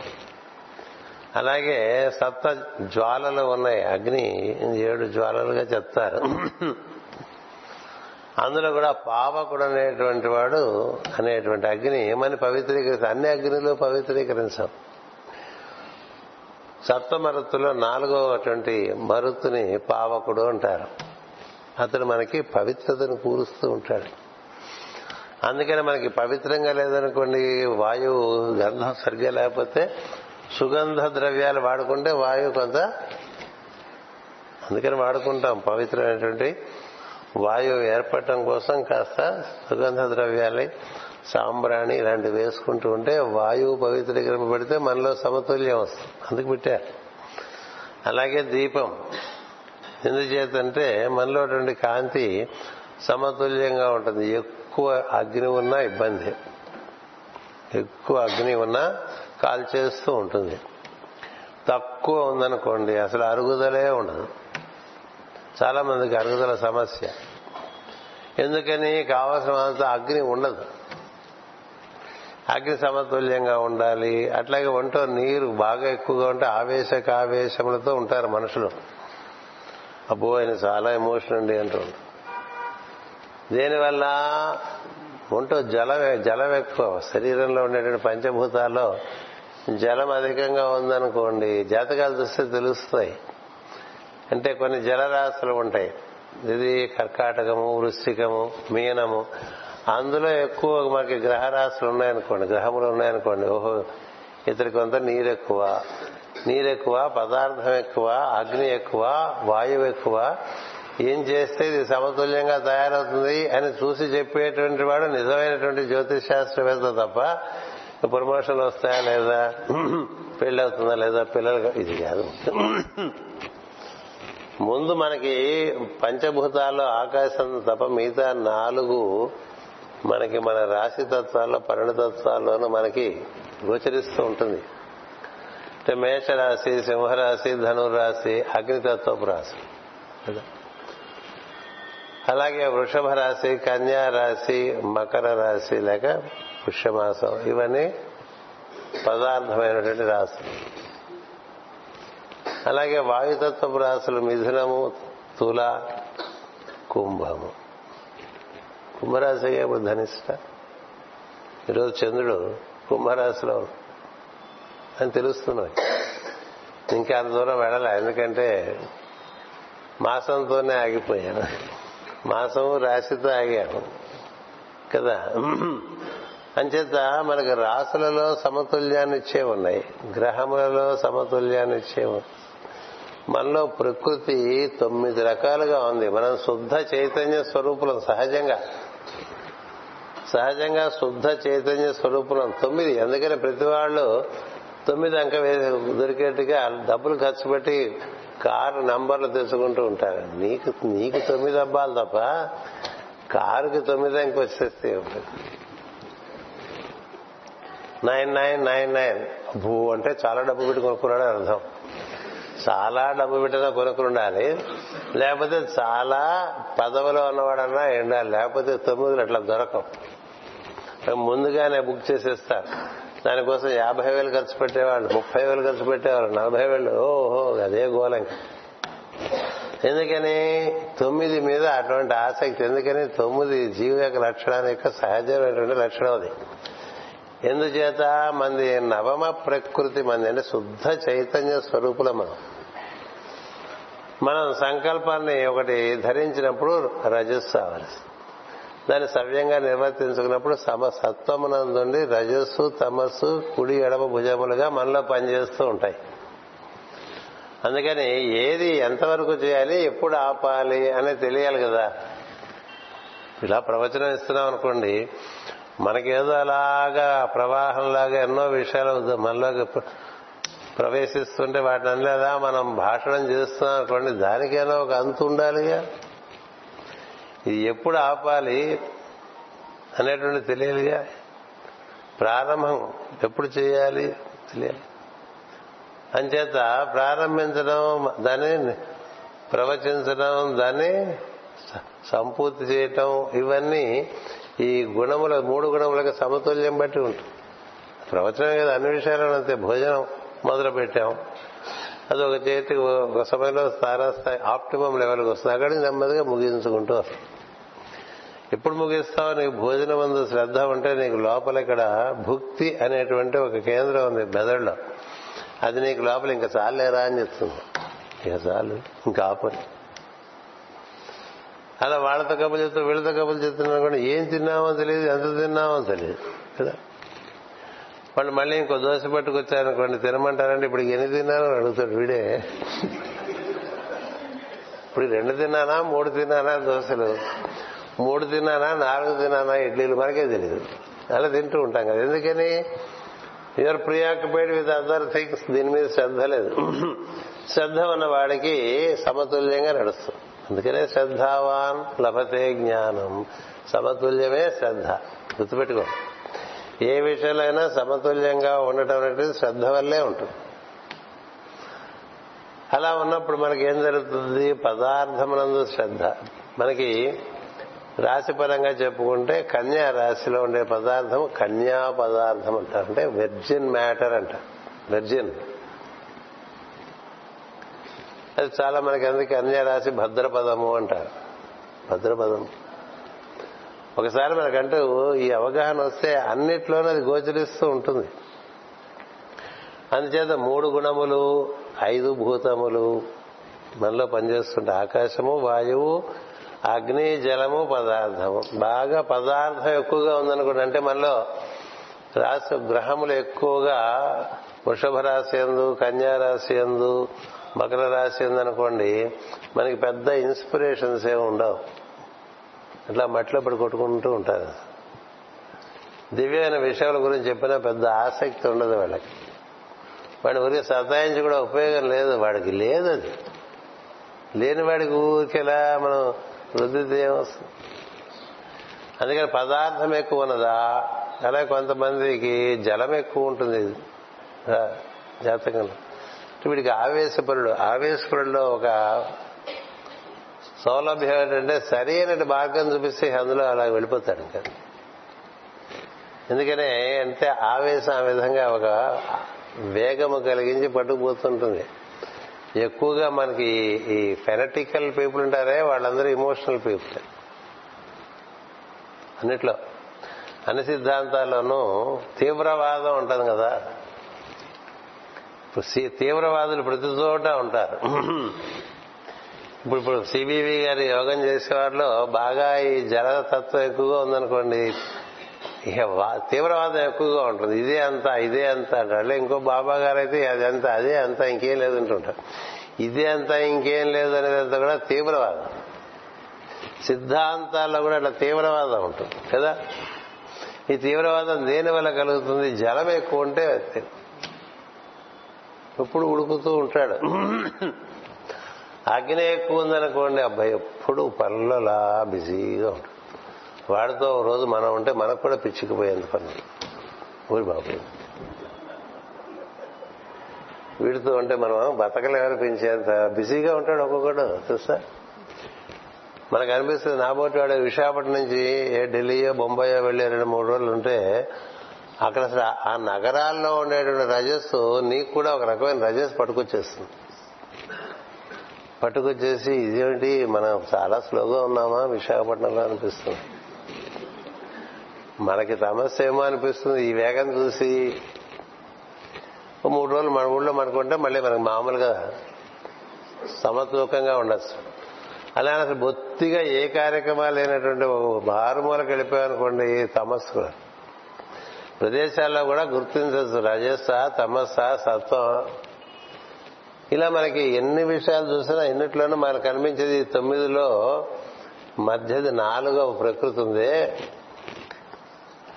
అలాగే సప్త జ్వాలలు ఉన్నాయి. అగ్ని ఏడు జ్వాలలుగా చెప్తారు. అందులో కూడా పావకుడు అనేటువంటి వాడు అనేటువంటి అగ్ని ఏమని పవిత్రీకరిస్తాం అన్ని అగ్నిలో పవిత్రీకరించాం సప్తమరుతులో నాలుగోటువంటి మరుతుని పావకుడు అంటారు. అతడు మనకి పవిత్రతను కూరుస్తూ ఉంటాడు. అందుకని మనకి పవిత్రంగా లేదనుకోండి వాయువు గంధం సరిగ్గా లేకపోతే సుగంధ ద్రవ్యాలు వాడుకుంటే వాయువు కొంత అందుకని వాడుకుంటాం. పవిత్రమైనటువంటి వాయువు ఏర్పడటం కోసం కాస్త సుగంధ ద్రవ్యాలు సాంబ్రాణి ఇలాంటివి వేసుకుంటూ ఉంటే వాయువు పవిత్రీకరింపబడితే మనలో సమతుల్యం వస్తుంది. అందుకు పెట్టారు. అలాగే దీపం. ఎందుచేతంటే మనలో కాంతి సమతుల్యంగా ఉంటుంది. ఎక్కువ అగ్ని ఉన్నా ఇబ్బంది. ఎక్కువ అగ్ని ఉన్నా కాల్చేస్తూ ఉంటుంది. తక్కువ ఉందనుకోండి అసలు అరుగుదలే ఉండదు. చాలా మందికి అరుగుదల సమస్య. ఎందుకని? కావలసినంత అగ్ని ఉండదు. అగ్ని సమతుల్యంగా ఉండాలి. అట్లాగే ఒంటో నీరు బాగా ఎక్కువగా ఉంటే ఆవేశక ఆవేశములతో ఉంటారు మనుషులు. అబ్బో ఆయన చాలా ఎమోషన్ అండి అంటూ దేనివల్ల? ఒంటో జలం జలం ఎక్కువ. శరీరంలో ఉండేటువంటి పంచభూతాల్లో జలం అధికంగా ఉందనుకోండి జాతకాలు చూస్తే తెలుస్తాయి. అంటే కొన్ని జలరాశులు ఉంటాయి. ఇది కర్కాటకము వృశ్చికము మీనము. అందులో ఎక్కువ మనకి గ్రహరాశులు ఉన్నాయనుకోండి గ్రహములు ఉన్నాయనుకోండి. ఓహో ఇతడి కొంత నీరు ఎక్కువ నీరు ఎక్కువ పదార్థం ఎక్కువ అగ్ని ఎక్కువ వాయువు ఎక్కువ. ఏం చేస్తే ఇది సమతుల్యంగా తయారవుతుంది అని చూసి చెప్పేటువంటి వాడు నిజమైనటువంటి జ్యోతిష్ శాస్త్రవేత్త తప్ప ప్రమోషన్లు వస్తాయా లేదా? పెళ్ళి అవుతుందా లేదా? పిల్లలు ఇది కాదు. ముందు మనకి పంచభూతాల్లో ఆకాశం తప్ప మిగతా నాలుగు మనకి మన రాశి తత్వాల్లో పరిణతత్వాల్లోనూ మనకి గోచరిస్తూ ఉంటుంది. అంటే మేషరాశి సింహరాశి ధనురాశి అగ్నితత్వపు రాశి. కదా? అలాగే వృషభ రాశి కన్యా రాశి మకర రాశి లేక పుష్యమాసం ఇవన్నీ పదార్థమైనటువంటి రాశులు. అలాగే వాయుతత్వపు రాసులు మిథునము తుల కుంభము. కుంభరాశి ఇప్పుడు ధనిష్ట. ఈరోజు చంద్రుడు కుంభరాశిలో అని తెలుస్తున్నాయి ఇంకా అంత దూరం వెళ్ళాలి ఎందుకంటే మాసంతోనే ఆగిపోయాను. మాసము రాశితో ఆగాను కదా? అంచేత మనకు రాసులలో సమతుల్యాన్ని ఇచ్చే ఉన్నాయి గ్రహములలో సమతుల్యాన్ని ఇచ్చే మనలో ప్రకృతి తొమ్మిది రకాలుగా ఉంది. మనం శుద్ధ చైతన్య స్వరూపులం సహజంగా. సహజంగా శుద్ధ చైతన్య స్వరూపులం తొమ్మిది. అందుకని ప్రతి వాళ్ళు తొమ్మిది అంక దొరికేట్టుగా డబ్బులు ఖర్చు పెట్టి కారు నంబర్లు తెచ్చుకుంటూ ఉంటారు. నీకు నీకు తొమ్మిది అబ్బాలు తప్ప కారుకి తొమ్మిది అంక వచ్చేస్తే నైన్ నైన్ నైన్ నైన్. భూ అంటే చాలా డబ్బు పెట్టి కొనుక్కున్నాడని అర్థం. చాలా డబ్బు పెట్టినా కొనుక్కుని ఉండాలి లేకపోతే చాలా పదవిలో ఉన్నవాడన్నా ఉండాలి లేకపోతే తొమ్మిదిలు అట్లా దొరకవు ముందుగానే బుక్ చేసేస్తారు. దానికోసం యాభై వేలు ఖర్చు పెట్టేవాళ్ళు ముప్పై వేలు ఖర్చు పెట్టేవాళ్ళు నలభై వేలు ఓహో అదే గోలం ఎందుకని? తొమ్మిది మీద అటువంటి ఆసక్తి. ఎందుకని? తొమ్మిది జీవ యొక్క లక్షణాన్ని యొక్క సహజమైనటువంటి లక్షణం అది. ఎందుచేత? మంది నవమ ప్రకృతి మంది అంటే శుద్ధ చైతన్య స్వరూపుల మనం. మనం సంకల్పాన్ని ఒకటి ధరించినప్పుడు రజస్సు అవ్వాలి. దాన్ని సవ్యంగా నిర్వర్తించుకున్నప్పుడు సమసత్వమునందుండి రజస్సు తమస్సు కుడి ఎడమ భుజములుగా మనలో పనిచేస్తూ ఉంటాయి. అందుకని ఏది ఎంతవరకు చేయాలి ఎప్పుడు ఆపాలి అనేది తెలియాలి కదా. ఇలా ప్రవచనం ఇస్తున్నాం అనుకోండి మనకేదో అలాగా ప్రవాహంలాగా ఎన్నో విషయాలు మనలోకి ప్రవేశిస్తుంటే వాటిని అనలేదా? మనం భాషణం చేస్తున్నాం అనుకోండి దానికైనా ఒక అంతు ఉండాలిగా. ఇది ఎప్పుడు ఆపాలి అనేటువంటి తెలియాలిగా. ప్రారంభం ఎప్పుడు చేయాలి తెలియాలి. అంచేత ప్రారంభించడం దాన్ని ప్రవచించడం దాన్ని సంపూర్తి చేయటం ఇవన్నీ ఈ గుణముల మూడు గుణములకు సమతుల్యం బట్టి ఉంటుంది. ప్రవచనం కదా అన్ని విషయాలను అంతే భోజనం మొదలు పెట్టాం అది ఒక చేతికి ఒక సమయంలో తారాస్థాయి ఆప్టిమం లెవెల్కి వస్తుంది. అక్కడికి నెమ్మదిగా ముగించుకుంటూ వస్తుంది ఎప్పుడు ముగిస్తావు నీకు భోజనం అందు శ్రద్ధ ఉంటే నీకు లోపల ఇక్కడ భుక్తి అనేటువంటి ఒక కేంద్రం ఉంది మెదడులో. అది నీకు లోపల ఇంకా చాలేరా అని చెప్తుంది. ఇక చాలు ఇంకా ఆపని అలా వాళ్ళతో కబులు చెప్తూ వీళ్ళతో కబులు చెప్తున్నా కూడా ఏం తిన్నామో తెలియదు ఎంత తిన్నామో తెలియదు కదా? వాళ్ళు మళ్ళీ ఇంకో దోశ పట్టుకొచ్చారనుకోండి తినమంటారంటే ఇప్పుడు ఎన్ని తిన్నానని అడుగుతాడు వీడే. ఇప్పుడు రెండు తిన్నానా మూడు తిన్నానా దోశలు? మూడు తిన్నానా నాలుగు తిన్నానా ఇడ్లీలు మనకే తెలియదు. అలా తింటూ ఉంటాం కదా. ఎందుకని? Your preoccupied with other things దీని మీద శ్రద్ధ లేదు. శ్రద్ధ ఉన్న వాడికి సమతుల్యంగా నడుస్తుంది. అందుకనే శ్రద్ధావాన్ లభతే జ్ఞానం సమతుల్యమే శ్రద్ధ. గుర్తుపెట్టుకో. ఏ విషయంలో సమతుల్యంగా ఉండటం అనేది శ్రద్ధ వల్లే ఉంటుంది. అలా ఉన్నప్పుడు మనకి ఏం జరుగుతుంది? పదార్థమునందు శ్రద్ధ. మనకి రాశిపరంగా చెప్పుకుంటే కన్యా రాశిలో ఉండే పదార్థం కన్యా పదార్థం అంటారు. అంటే వెర్జిన్ మ్యాటర్ అంట వెర్జిన్ అది చాలా మనకి అందుకే కన్యా భద్రపదము అంటారు. భద్రపదం. ఒకసారి మనకంటూ ఈ అవగాహన వస్తే అన్నిట్లోనూ అది గోచరిస్తూ ఉంటుంది. అందుచేత మూడు గుణములు ఐదు భూతములు మనలో పనిచేస్తుంటే ఆకాశము వాయువు అగ్ని జలము పదార్థము. బాగా పదార్థం ఎక్కువగా ఉందనుకోండి అంటే మనలో రాశి గ్రహములు ఎక్కువగా వృషభ రాశి ఎందు కన్యారాశి ఎందు మకర రాశి ఉందనుకోండి మనకి పెద్ద ఇన్స్పిరేషన్స్ ఏమి ఉండవు. ఇట్లా మట్టిలో పడి కొట్టుకుంటూ ఉంటారు. దివ్యమైన విషయాల గురించి చెప్పినా పెద్ద ఆసక్తి ఉండదు వాళ్ళకి. వాడి ఊరికి సతాయించి కూడా ఉపయోగం లేదు. వాడికి లేదు అది. లేని వాడికి ఊరికెలా మనం రుద్దితే ఏమొస్తుంది అందుకని పదార్థం ఎక్కువ ఉన్నదా? అలాగే కొంతమందికి జలం ఎక్కువ ఉంటుంది. జాతకంలో. వీడికి ఆవేశపరుడు. ఆవేశపరుడులో ఒక సౌలభ్యం ఏంటంటే సరి అయిన మార్గం చూపిస్తే అందులో అలా వెళ్ళిపోతాడు ఇంకా. ఎందుకనే అంటే ఆవేశం ఆ విధంగా ఒక వేగము కలిగించి పట్టుకుపోతుంటుంది. ఎక్కువగా మనకి ఈ ఫెనటికల్ పీపుల్ ఉంటారే వాళ్ళందరూ ఇమోషనల్ పీపుల్ అన్నిట్లో. అన్ని సిద్ధాంతాల్లోనూ తీవ్రవాదం ఉంటుంది కదా. తీవ్రవాదులు ప్రతి చోట ఉంటారు. ఇప్పుడు ఇప్పుడు సిబివి గారి యోగం చేసేవారిలో బాగా ఈ జలతత్వం ఎక్కువగా ఉందనుకోండి. ఇక తీవ్రవాదం ఎక్కువగా ఉంటుంది. ఇదే అంత ఇదే అంత అంటే ఇంకో బాబా గారు అయితే అది అంత అదే అంత ఇంకేం లేదంటుంటారు ఇదే అంత ఇంకేం లేదు అనేదంతా కూడా తీవ్రవాదం. సిద్ధాంతాల్లో కూడా అట్లా తీవ్రవాదం ఉంటుంది కదా? ఈ తీవ్రవాదం దేని వల్ల కలుగుతుంది? జలం ఎక్కువ ఉంటే ఎప్పుడు ఉడుకుతూ ఉంటాడు. అగ్ని ఎక్కువ ఉందనుకోండి అబ్బాయి ఎప్పుడు పనులలా బిజీగా ఉంటాడు. వాడితో ఓ రోజు మనం ఉంటే మనకు కూడా పిచ్చికిపోయేంత పని. ఊరి బాబు. వీడితో ఉంటే మనం బతకలేమనిపించేంత బిజీగా ఉంటాడు ఒక్కొక్కడు తెలుసా? మనకు అనిపిస్తుంది నాబోటి వాడు విశాఖపట్నం నుంచి ఏ ఢిల్లీయో బొంబాయో వెళ్ళే రెండు మూడు రోజులు ఉంటే అక్కడ అసలు ఆ నగరాల్లో ఉండేటువంటి రజస్సు నీకు కూడా ఒక రకమైన రజస్సు పట్టుకొచ్చేస్తుంది. పట్టుకొచ్చేసి ఇదేంటి మనం చాలా స్లోగా ఉన్నామా? విశాఖపట్నంలో అనిపిస్తుంది. మనకి సమస్య ఏమో అనిపిస్తుంది. ఈ వేగం చూసి మూడు రోజులు మన ఊళ్ళో మనకుంటే మళ్ళీ మనకు మామూలుగా సమతూకంగా ఉండొచ్చు. అలా అసలు బొత్తిగా ఏ కార్యక్రమాలు లేనటువంటి మారుమూలకు వెళ్ళిపోయామనుకోండి తమస్సు కూడా. ప్రదేశాల్లో కూడా గుర్తించవచ్చు. రజస్స తమస్స సత్వం. ఇలా మనకి ఎన్ని విషయాలు చూసినా ఎన్నిట్లోనూ మనకు కనిపించేది తొమ్మిదిలో మధ్యది నాలుగవ ప్రకృతి ఉంది.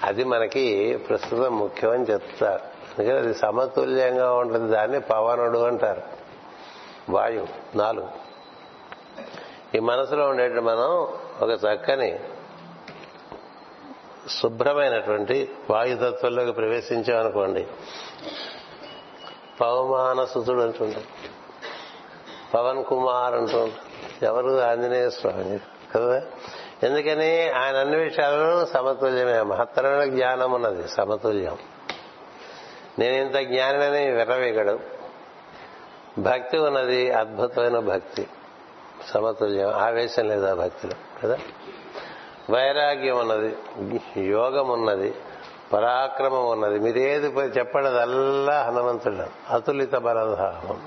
అది మనకి ప్రస్తుతం ముఖ్యమని చెప్తారు. అందుకని అది సమతుల్యంగా ఉంటుంది. దాన్ని పవనుడు అంటారు. వాయువు నాలుగు. ఈ మనసులో ఉండేట్టు మనం ఒక చక్కని శుభ్రమైనటువంటి వాయుతత్వంలోకి ప్రవేశించామనుకోండి పవమాన సుతుడు అంటుంటారు పవన్ కుమార్ అంటుంటారు ఎవరు? ఆంజనేయ స్వామి. కదా? ఎందుకని? ఆయన అన్ని విషయాలను సమతుల్యమే. మహత్తరమైన జ్ఞానం ఉన్నది సమతుల్యం. నేను ఇంత జ్ఞానినని విర్రవీగడు. భక్తి ఉన్నది అద్భుతమైన భక్తి. సమతుల్యం. ఆవేశం లేదు ఆ భక్తిలో. కదా? వైరాగ్యం ఉన్నది యోగం ఉన్నది పరాక్రమం ఉన్నది. మీరు ఏది అదల్లా హనుమంతుడు. అతులిత బలధామం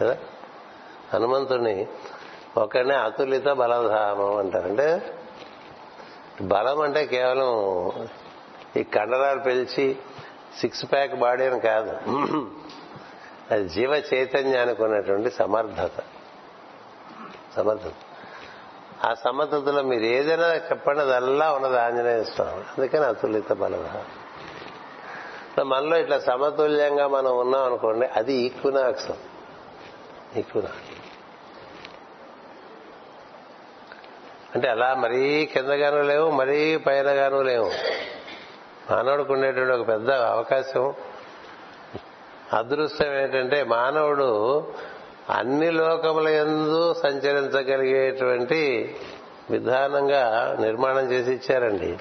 కదా? హనుమంతుడిని ఒకనే అతులిత బలధామం అంటారు. అంటే బలం అంటే కేవలం ఈ కండరాలు పిలిచి సిక్స్ ప్యాక్ బాడీ అని కాదు. అది జీవ చైతన్యానికి ఉన్నటువంటి సమర్థత. సమర్థత. ఆ సమర్థతలో మీరు ఏదైనా చెప్పండి అదల్లా ఉన్నది ఆంజనేయ స్వామి. అందుకని అతులిత బలధ మనలో ఇట్లా సమతుల్యంగా మనం ఉన్నాం అనుకోండి అది ఈక్వినాక్సం ఈక్వినాక్స్ అంటే అలా మరీ కిందగాను లేవు మరీ పైనగాను లేవు. మానవుడికి ఉండేటువంటి ఒక పెద్ద అవకాశం. అదృష్టం ఏంటంటే మానవుడు అన్ని లోకముల ఎందు సంచరించగలిగేటువంటి విధానంగా నిర్మాణం చేసి ఇచ్చారండి.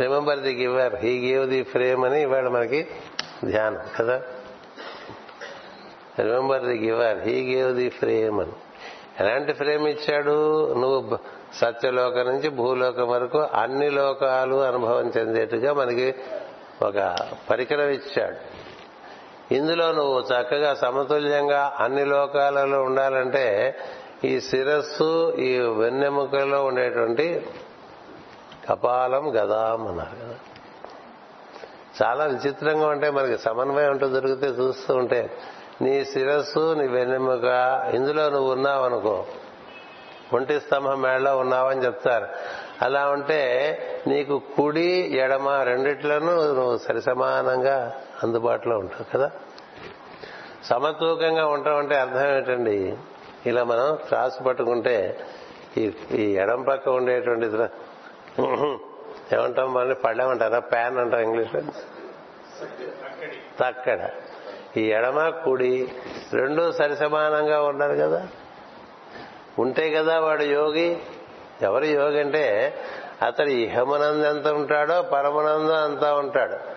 Remember the giver he gave the frame అని ఇవాళ మనకి ధ్యానం కదా? Remember the giver he gave the frame అని. ఎలాంటి ఫ్రేమ్ ఇచ్చాడు? నువ్వు సత్యలోకం నుంచి భూలోకం వరకు అన్ని లోకాలు అనుభవం చెందేట్టుగా మనకి ఒక పరికరం ఇచ్చాడు. ఇందులో నువ్వు చక్కగా సమతుల్యంగా అన్ని లోకాలలో ఉండాలంటే ఈ శిరస్సు ఈ వెన్నెముకలో ఉండేటువంటి కపాలం గదాం అన్నారు కదా చాలా విచిత్రంగా ఉంటే మనకి సమన్వయం ఉంటూ దొరికితే చూస్తూ ఉంటే నీ శిరస్సు నీ వెన్నెముక ఇందులో నువ్వు ఉన్నావు అనుకో ఒంటి స్తంభం మేడలో ఉన్నావని చెప్తారు. అలా ఉంటే నీకు కుడి ఎడమ రెండిట్లను నువ్వు సరిసమానంగా అందుబాటులో ఉంటాం కదా? సమతూకంగా ఉంటాం అంటే అర్థం ఏంటండి ఇలా మనం క్రాస్ పట్టుకుంటే ఈ ఈ ఎడం పక్క ఉండేటువంటి ఏమంటాం మళ్ళీ పళ్ళేమంటారా ప్యాన్ అంటారు ఇంగ్లీష్లో? తక్కడ. ఈ ఎడమ కుడి రెండు సరిసమానంగా ఉండాలి కదా? ఉంటే కదా వాడు యోగి? ఎవరు యోగి అంటే అతడు ఇహమునందు ఎంత ఉంటాడో పరమనందం అంతా ఉంటాడు.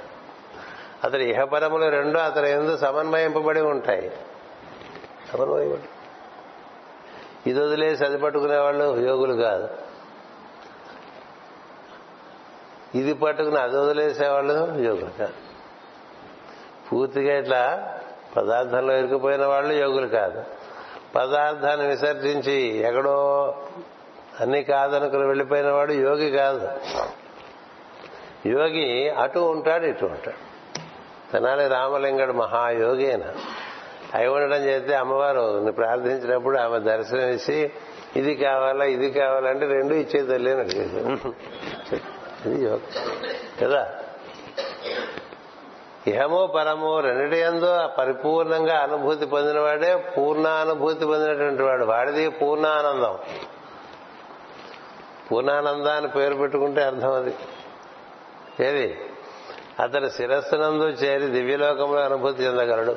అతడు ఇహపరములు రెండు అతని ఎందు సమన్వయింపబడి ఉంటాయి. సమన్వయపడి ఇది వదిలేసి అది పట్టుకునే వాళ్ళు యోగులు కాదు. ఇది పట్టుకుని అది వదిలేసేవాళ్ళు యోగులు కాదు. పూర్తిగా ఇట్లా పదార్థంలో ఇరుకుపోయిన వాళ్ళు యోగులు కాదు. పదార్థాన్ని విసర్జించి ఎక్కడో అన్ని కాదనుకుని వెళ్ళిపోయిన వాడు యోగి కాదు. యోగి అటు ఉంటాడు ఇటు ఉంటాడు. తెనాలి రామలింగడు మహాయోగి అయిన అయి ఉండడం చేస్తే అమ్మవారు ప్రార్థించినప్పుడు ఆమె దర్శనం ఇచ్చి ఇది కావాలా ఇది కావాలంటే రెండు ఇచ్చే తల్లి అని అడిగేది. ఇది కదా? ఇహమో పరమో రెండిటి ఎందో పరిపూర్ణంగా అనుభూతి పొందినవాడే పూర్ణానుభూతి పొందినటువంటి వాడు. వాడిది పూర్ణానందం. పూర్ణానందాన్ని పేరు పెట్టుకుంటే అర్థం అది. ఏది? అతడు శిరస్సునందు చేరి దివ్యలోకంలో అనుభూతి చెందగలడు.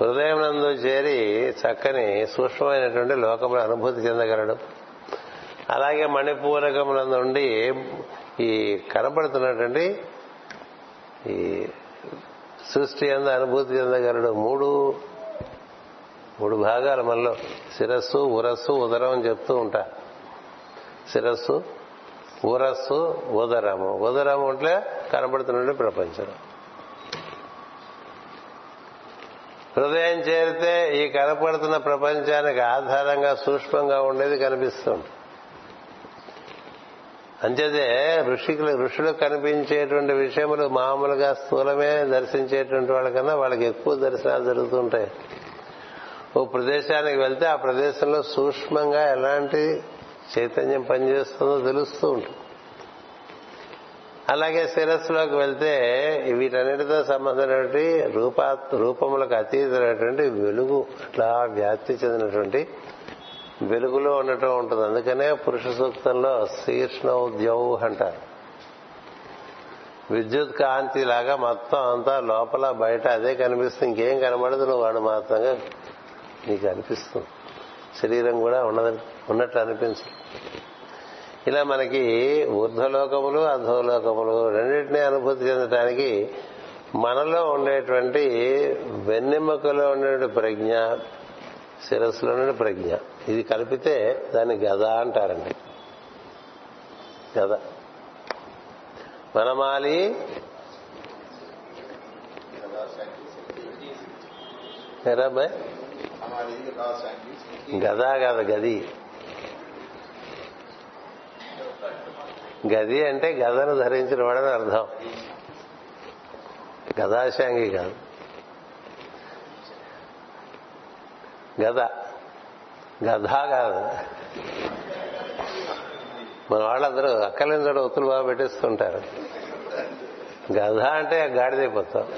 హృదయం నందు చేరి చక్కని సూక్ష్మమైనటువంటి లోకంలో అనుభూతి చెందగలడు. అలాగే మణిపూరకమునందు ఈ కనపడుతున్నటువంటి ఈ సృష్టి అందు అనుభూతి చెందగలడు. మూడు మూడు భాగాలు మనలో. శిరస్సు ఉరస్సు ఉదరం అని చెప్తూ ఉంటా. శిరస్సు ఊరస్సు ఉదరము. ఉదరము అంటే కనబడుతున్న ప్రపంచం. హృదయం చేరితే ఈ కనపడుతున్న ప్రపంచానికి ఆధారంగా సూక్ష్మంగా ఉండేది కనిపిస్తుంది. అంచేదే ఋషికులు ఋషులకు కనిపించేటువంటి విషయములు మామూలుగా స్థూలమే దర్శించేటువంటి వాళ్ళకన్నా వాళ్ళకి ఎక్కువ దర్శనాలు జరుగుతుంటాయి. ఓ ప్రదేశానికి వెళ్తే ఆ ప్రదేశంలో సూక్ష్మంగా ఎలాంటి చైతన్యం పనిచేస్తుందో తెలుస్తూ ఉంటుంది. అలాగే శిరస్సులోకి వెళ్తే వీటన్నిటితో సంబంధమైనటువంటి రూపా రూపములకు అతీతమైనటువంటి వెలుగు అట్లా వ్యాప్తి చెందినటువంటి వెలుగులో ఉండటం ఉంటుంది. అందుకనే పురుష సూక్తంలో శీర్ష్ణౌ ద్యౌ అంటారు. విద్యుత్ కాంతి లాగా మొత్తం అంతా లోపల బయట అదే కనిపిస్తుంది. ఇంకేం కనబడదు నువ్వు వాడు మాత్రంగా నీకు అనిపిస్తుంది. శరీరం కూడా ఉన్నది ఉన్నట్టు అనిపించదు. ఇలా మనకి ఊర్ధ్వలోకములు అధోలోకములు రెండింటినీ అనుభూతి చెందటానికి మనలో ఉండేటువంటి వెన్నెముకలో ఉండే ప్రజ్ఞ శిరస్సులో ఉండే ప్రజ్ఞ. ఇది కలిపితే దాన్ని గద అంటారండి. గద. మనమాలి ఎరాబాయ్ గదా కాదు గది. గది అంటే గదను ధరించిన వాడని అర్థం. గదాశాంగి కాదు. గద. గదా కాదు. మన వాళ్ళందరూ అక్కలేని చోట ఒత్తులు బాగా పెట్టేస్తుంటారు. గద అంటే గాడిదైపోతాం.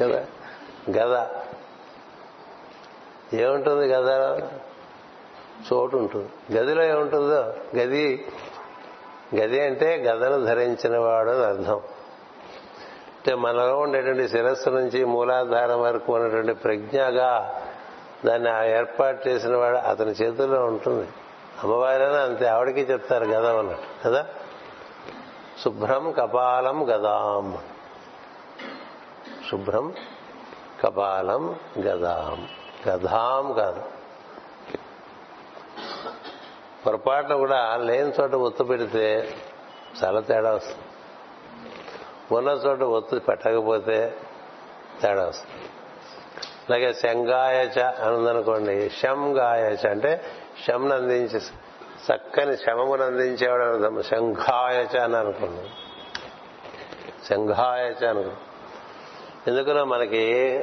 కదా? గద. ఏముంటుంది గద? చోటు ఉంటుంది గదిలో ఏముంటుందో? గది. గది అంటే గదను ధరించిన వాడు అని అర్థం. అంటే మనలో ఉండేటువంటి శిరస్సు నుంచి మూలాధారం వరకు ఉన్నటువంటి ప్రజ్ఞగా దాన్ని ఏర్పాటు చేసిన వాడు అతని చేతుల్లో ఉంటుంది. అమ్మవారైనా అంతే ఆవిడకి చెప్తారు గద అన్నట్టు కదా? శుభ్రం కపాలం గదాం. శుభ్రం కపాలం గదాం. కథాం కాదు. పొరపాటున కూడా లేని చోట ఒత్తు పెడితే చాలా తేడా వస్తుంది. ఉన్న చోట ఒత్తు పెట్టకపోతే తేడా వస్తుంది. అలాగే శంగాయచ అని ఉందనుకోండి శంగాయచ అంటే శంను అందించి చక్కని శమమును అందించేవాడు అర్థం. శంఘాయచ అని అనుకోండి. శంఘాయచ అనుకో. ఎందుకనో మనకి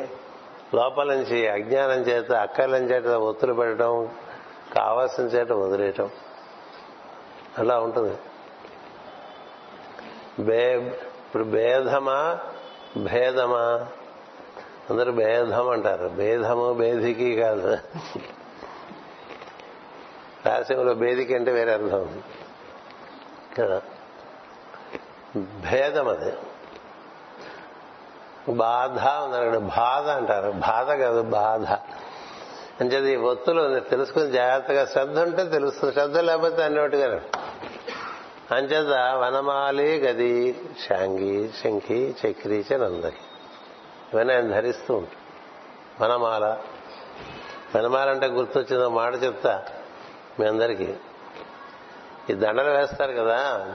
లోపల నుంచి అజ్ఞానం చేత అక్కర్లం చేత ఒత్తులు పెట్టడం కావాల్సిన చేత వదిలేయటం. అలా ఉంటుంది. బే ఇప్పుడు భేదమా భేదమా? అందరూ భేదం అంటారు. భేదము భేదికి కాదు. రాశింలో భేదికి అంటే వేరే అర్థం ఉంది. కదా? భేదం అది. బాధ ఉందన్నాడు బాధ అంటారు. బాధ కాదు బాధ. అంచేది ఈ ఒత్తులు తెలుసుకుని జాగ్రత్తగా శ్రద్ధ ఉంటే తెలుస్తుంది. శ్రద్ధ లేకపోతే అన్నట్టుగా అంచేత వనమాలి గది శాంగి శంఖి చక్రి నందకి ఇవన్నీ ఆయన ధరిస్తూ ఉంటాడు వనమాల. వనమాల అంటే గుర్తొచ్చిందో మాట చెప్తా మీ అందరికీ. ఈ దండలు వేస్తారు కదా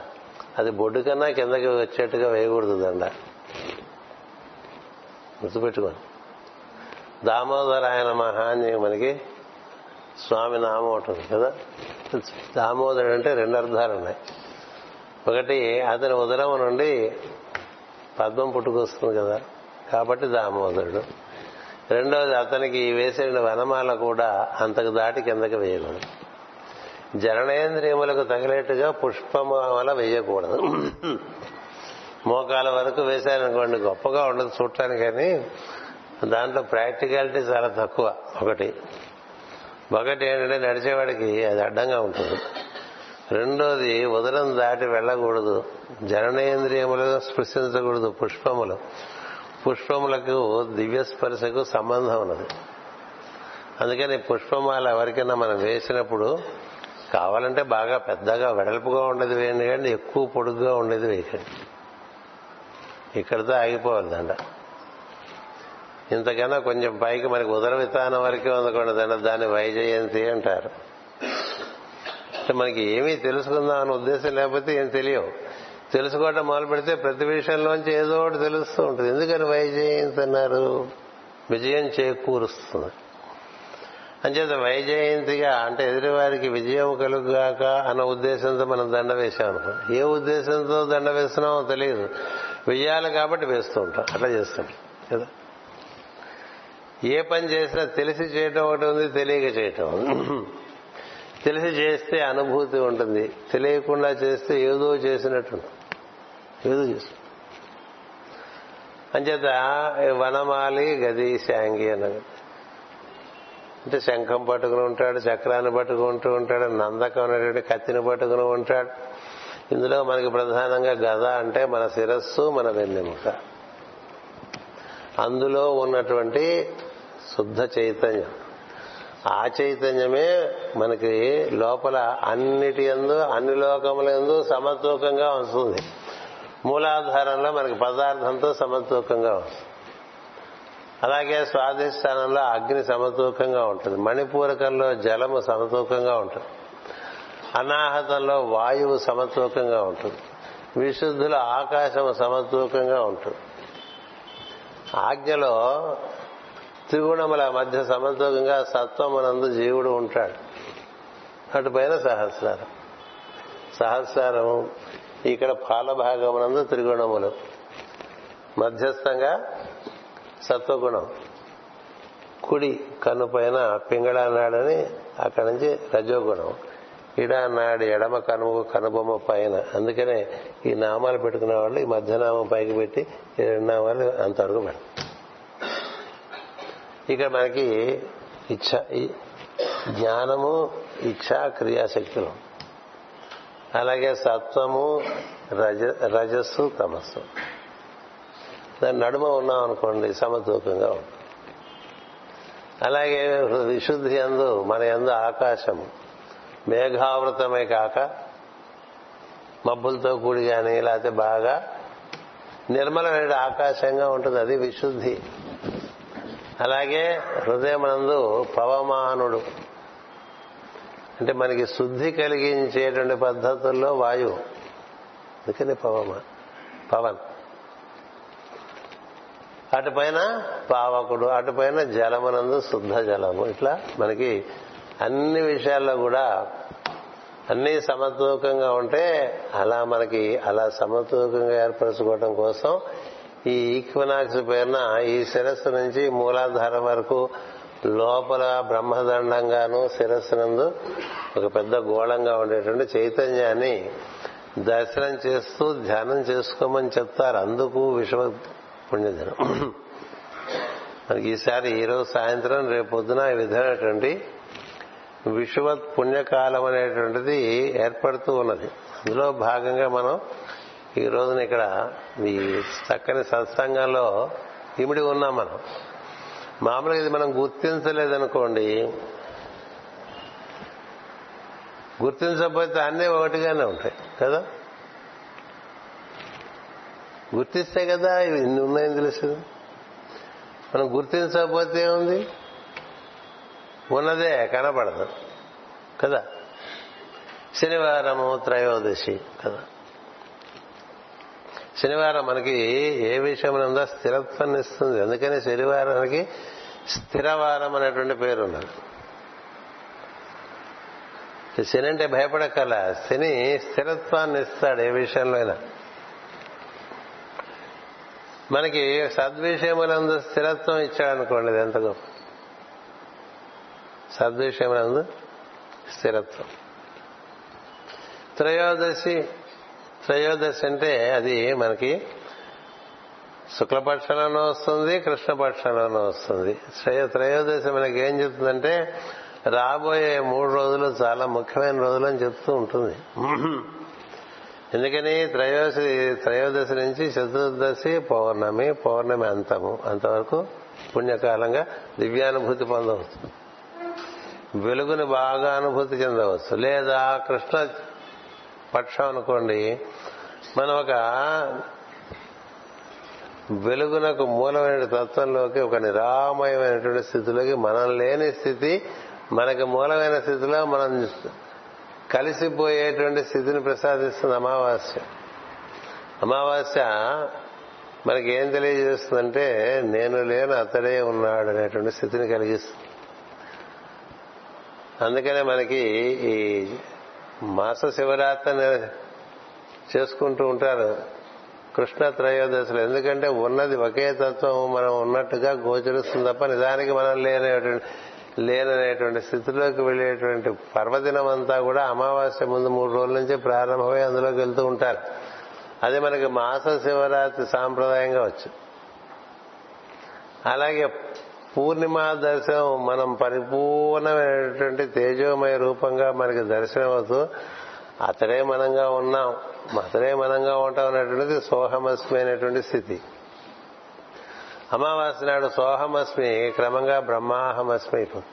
అది బొడ్డు కన్నా కిందకి వచ్చేట్టుగా వేయకూడదు దండ. గుర్తుపెట్టుకోండి. దామోదరాయన మహాని మనకి స్వామి నామం ఉంటుంది కదా? దామోదరుడు అంటే రెండు అర్థాలు ఉన్నాయి. ఒకటి అతని ఉదరం నుండి పద్మం పుట్టుకొస్తుంది కదా? కాబట్టి దామోదరుడు. రెండవది అతనికి వేసిన వనమాల కూడా అంతకు దాటి కిందకి వేయకూడదు. జననేంద్రియములకు తగిలేట్టుగా పుష్పమాల వేయకూడదు. మోకాల వరకు వేశారనుకోండి గొప్పగా ఉండదు చూడటానికి కానీ దాంట్లో ప్రాక్టికాలిటీ చాలా తక్కువ ఒకటి. ఒకటి ఏంటంటే నడిచేవాడికి అది అడ్డంగా ఉంటుంది. రెండోది ఉదరం దాటి వెళ్ళకూడదు. జననేంద్రియములు స్పృశించకూడదు పుష్పములు. పుష్పములకు దివ్య స్పర్శకు సంబంధం ఉన్నది. అందుకని పుష్పమాల ఎవరికైనా మనం వేసినప్పుడు కావాలంటే బాగా పెద్దగా వెడల్పుగా ఉండేది వేయండి కానీ ఎక్కువ పొడుగ్గా ఉండేది వేయకండి ఇక్కడితో ఆగిపోవాలి దండ. ఇంతకన్నా కొంచెం పైకి మనకి ఉదర విధానం వరకే ఉందకోండి దండ దాన్ని వైజయంతి అంటారు. మనకి ఏమీ తెలుసుకుందాం అనే ఉద్దేశం లేకపోతే ఏం తెలియవు. తెలుసుకోవటం మొదలు పెడితే ప్రతి విషయంలోంచి ఏదో ఒకటి తెలుస్తూ ఉంటుంది. ఎందుకని వైజయంతి అన్నారు? విజయం చేకూరుస్తుంది. అంచేత వైజయంతిగా అంటే ఎదుటివారికి విజయం కలుగుగాక అన్న ఉద్దేశంతో మనం దండ వేశాం ఏ ఉద్దేశంతో దండ వేస్తున్నామో తెలియదు. వెయ్యాలి కాబట్టి వేస్తూ ఉంటాం. అట్లా చేస్తుంటాం కదా? ఏ పని చేసినా తెలిసి చేయటం ఒకటి ఉంది తెలియక చేయటం. తెలిసి చేస్తే అనుభూతి ఉంటుంది. తెలియకుండా చేస్తే ఏదో చేసినట్టు ఏదో చేసి అంచేత వనమాలి గది శాంగి అన్నది. అంటే శంఖం పట్టుకుని ఉంటాడు చక్రాన్ని పట్టుకుంటూ ఉంటాడు నందకం అనేటువంటి కత్తిని పట్టుకుని ఉంటాడు. ఇందులో మనకి ప్రధానంగా గద అంటే మన శిరస్సు మన వెన్నెముక. అందులో ఉన్నటువంటి శుద్ధ చైతన్యం. ఆ చైతన్యమే మనకి లోపల అన్నిటి ఎందు అన్ని లోకముల ఎందు సమతూకంగా వస్తుంది. మూలాధారంలో మనకి పదార్థంతో సమతూకంగా వస్తుంది. అలాగే స్వాధిష్టానంలో అగ్ని సమతూకంగా ఉంటుంది. మణిపూరకంలో జలము సమతూకంగా ఉంటుంది. అనాహతంలో వాయువు సమతూకంగా ఉంటుంది. విశుద్ధుల ఆకాశము సమతూకంగా ఉంటుంది. ఆజ్ఞలో త్రిగుణముల మధ్య సమతూకంగా సత్వమునందు జీవుడు ఉంటాడు. అటుపైన సహస్రారం. సహస్రారం ఇక్కడ పాలభాగమునందు త్రిగుణములు. మధ్యస్థంగా సత్వగుణం. కుడి కన్ను పైన పింగళానాడని అక్కడి నుంచి రజోగుణం. ఇడానాడు ఎడమ కనుమ కనుబొమ్మ పైన. అందుకనే ఈ నామాలు పెట్టుకున్న వాళ్ళు ఈ మధ్యనామం పైకి పెట్టి ఈ రెండు నామాలు అంతవరకు పెడతారు. ఇక్కడ మనకి ఇచ్చ జ్ఞానము ఇచ్చా క్రియాశక్తులు అలాగే సత్వము రజ రజస్సు తమస్సు. దాని నడుమ ఉన్నాం అనుకోండి సమతూకంగా ఉంటుంది. అలాగే విశుద్ధి అందు మన ఎందు ఆకాశము. మేఘావృతమే కాక మబ్బులతో కూడి కానీ లేకపోతే బాగా నిర్మలమైన ఆకాశంగా ఉంటుంది అది విశుద్ధి. అలాగే హృదయమనందు పవమానుడు. అంటే మనకి శుద్ధి కలిగించేటువంటి పద్ధతుల్లో వాయువు. అందుకని పవమా పవన్. అటుపైన పావకుడు అటుపైన జలమనందు శుద్ధ జలము. ఇట్లా మనకి అన్ని విషయాల్లో కూడా అన్ని సమతూకంగా ఉంటే అలా మనకి అలా సమతూకంగా ఏర్పరచుకోవడం కోసం ఈ ఈక్వినాక్స్ పేరున ఈ శిరస్సు నుంచి మూలాధారం వరకు లోపల బ్రహ్మదండంగాను శిరస్సునందు ఒక పెద్ద గోళంగా ఉండేటువంటి చైతన్యాన్ని దర్శనం చేస్తూ ధ్యానం చేసుకోమని చెప్తారు. అందుకు విశ్వ పుణ్యదినం (clears throat) మనకి ఈసారి ఈరోజు సాయంత్రం రేపు పొద్దున ఈ విధమైనటువంటి విషువత్ పుణ్యకాలం అనేటువంటిది ఏర్పడుతూ ఉన్నది. అందులో భాగంగా మనం ఈ రోజున ఇక్కడ ఈ చక్కని సత్సంగంలో ఇమిడి ఉన్నాం మనం. మామూలుగా ఇది మనం గుర్తించలేదనుకోండి. గుర్తించకపోతే అన్నీ ఒకటిగానే ఉంటాయి కదా? గుర్తిస్తే కదా ఇవి ఇన్ని ఉన్నాయని తెలుసు మనం గుర్తించకపోతే ఏముంది? ఉన్నదే కనపడదు. కదా? శనివారము త్రయోదశి కదా? శనివారం మనకి ఏ విషయం స్థిరత్వం ఇస్తుంది? అందుకని శనివారానికి స్థిరవారం అనేటువంటి పేరు ఉన్నది. శని అంటే భయపడకల శని స్థిరత్వాన్ని ఇస్తాడు ఏ విషయంలో అయినా. మనకి సద్విషయములందు స్థిరత్వం ఇచ్చాడు అనుకోండి ఇది ఎంత గొప్ప. సద్విషయములందు స్థిరత్వం. త్రయోదశి త్రయోదశి అంటే అది మనకి శుక్లపక్షంలోనూ వస్తుంది కృష్ణపక్షంలోనూ వస్తుంది. త్రయోదశి మనకి ఏం చెప్తుందంటే రాబోయే మూడు రోజులు చాలా ముఖ్యమైన రోజులు అని చెప్తూ ఉంటుంది. ఎందుకని? త్రయోదశి త్రయోదశి నుంచి చతుర్దశి పౌర్ణమి పౌర్ణమి అంతము. అంతవరకు పుణ్యకాలంగా దివ్యానుభూతి పొందవచ్చు. వెలుగుని బాగా అనుభూతి చెందవచ్చు. లేదా కృష్ణ పక్షం అనుకోండి మనం ఒక వెలుగునకు మూలమైన తత్వంలోకి ఒక నిరామయమైనటువంటి స్థితిలోకి మనం లేని స్థితి మనకి మూలమైన స్థితిలో మనం కలిసిపోయేటువంటి స్థితిని ప్రసాదిస్తుంది అమావాస్య. అమావాస్య మనకి ఏం తెలియజేస్తుందంటే నేను లేను అతడే ఉన్నాడు అనేటువంటి స్థితిని కలిగిస్తుంది. అందుకనే మనకి ఈ మాస శివరాత్రి చేసుకుంటూ ఉంటారు కృష్ణ త్రయోదశులు. ఎందుకంటే ఉన్నది ఒకే తత్వం మనం ఉన్నట్టుగా గోచరిస్తుంది తప్ప నిజానికి మనం లేనటువంటి లేననేటువంటి స్థితిలోకి వెళ్ళేటువంటి పర్వదినం అంతా కూడా అమావాస్య ముందు మూడు రోజుల నుంచి ప్రారంభమై అందులోకి వెళ్తూ ఉంటారు. అది మనకి మాస శివరాత్రి సాంప్రదాయంగా వచ్చు. అలాగే పూర్ణిమ దర్శనం మనం పరిపూర్ణమైనటువంటి తేజోమయ రూపంగా మనకి దర్శనమవుతూ అతడే మనంగా ఉన్నాం అతడే మనంగా ఉంటాం అనేటువంటిది సోహమస్మి అనేటువంటి స్థితి. అమావాస్య నాడు సోహమస్మి క్రమంగా బ్రహ్మాహమస్మి. అయిపోతుంది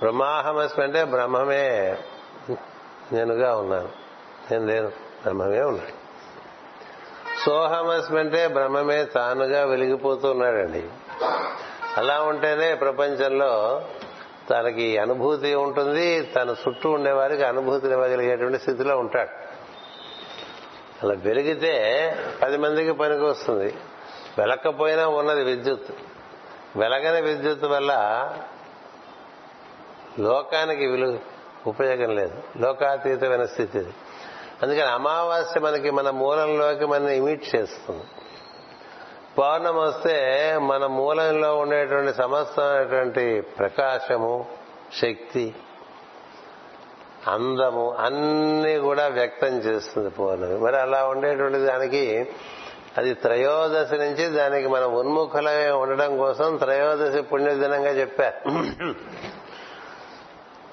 బ్రహ్మాహమస్మి అంటే బ్రహ్మమే. నేనుగా ఉన్నాను. నేను లేను. బ్రహ్మమే ఉన్నాడు సోహమస్మి అంటే బ్రహ్మమే తానుగా వెలిగిపోతూ ఉన్నాడండి అలా ఉంటేనే ప్రపంచంలో తనకి అనుభూతి ఉంటుంది తన చుట్టూ ఉండేవారికి అనుభూతిని ఇవ్వగలిగేటువంటి స్థితిలో ఉంటాడు. అలా వెలిగితే పది మందికి పనికి వస్తుంది. వెలక్కపోయినా ఉన్నది విద్యుత్. వెలగని విద్యుత్ వల్ల లోకానికి విలువ ఉపయోగం లేదు. లోకాతీతమైన స్థితి అందుకని అమావాస్య మనకి మన మూలంలోకి మన ఇమిట్ చేస్తుంది. పౌర్ణం వస్తే మన మూలంలో ఉండేటువంటి సమస్తమైనటువంటి ప్రకాశము శక్తి అందము అన్ని కూడా వ్యక్తం చేస్తుంది పౌర్ణమి. మరి అలా ఉండేటువంటి దానికి అది త్రయోదశి నుంచి దానికి మనం ఉన్ముఖులై ఉండడం కోసం త్రయోదశి పుణ్యదినంగా చెప్పారు.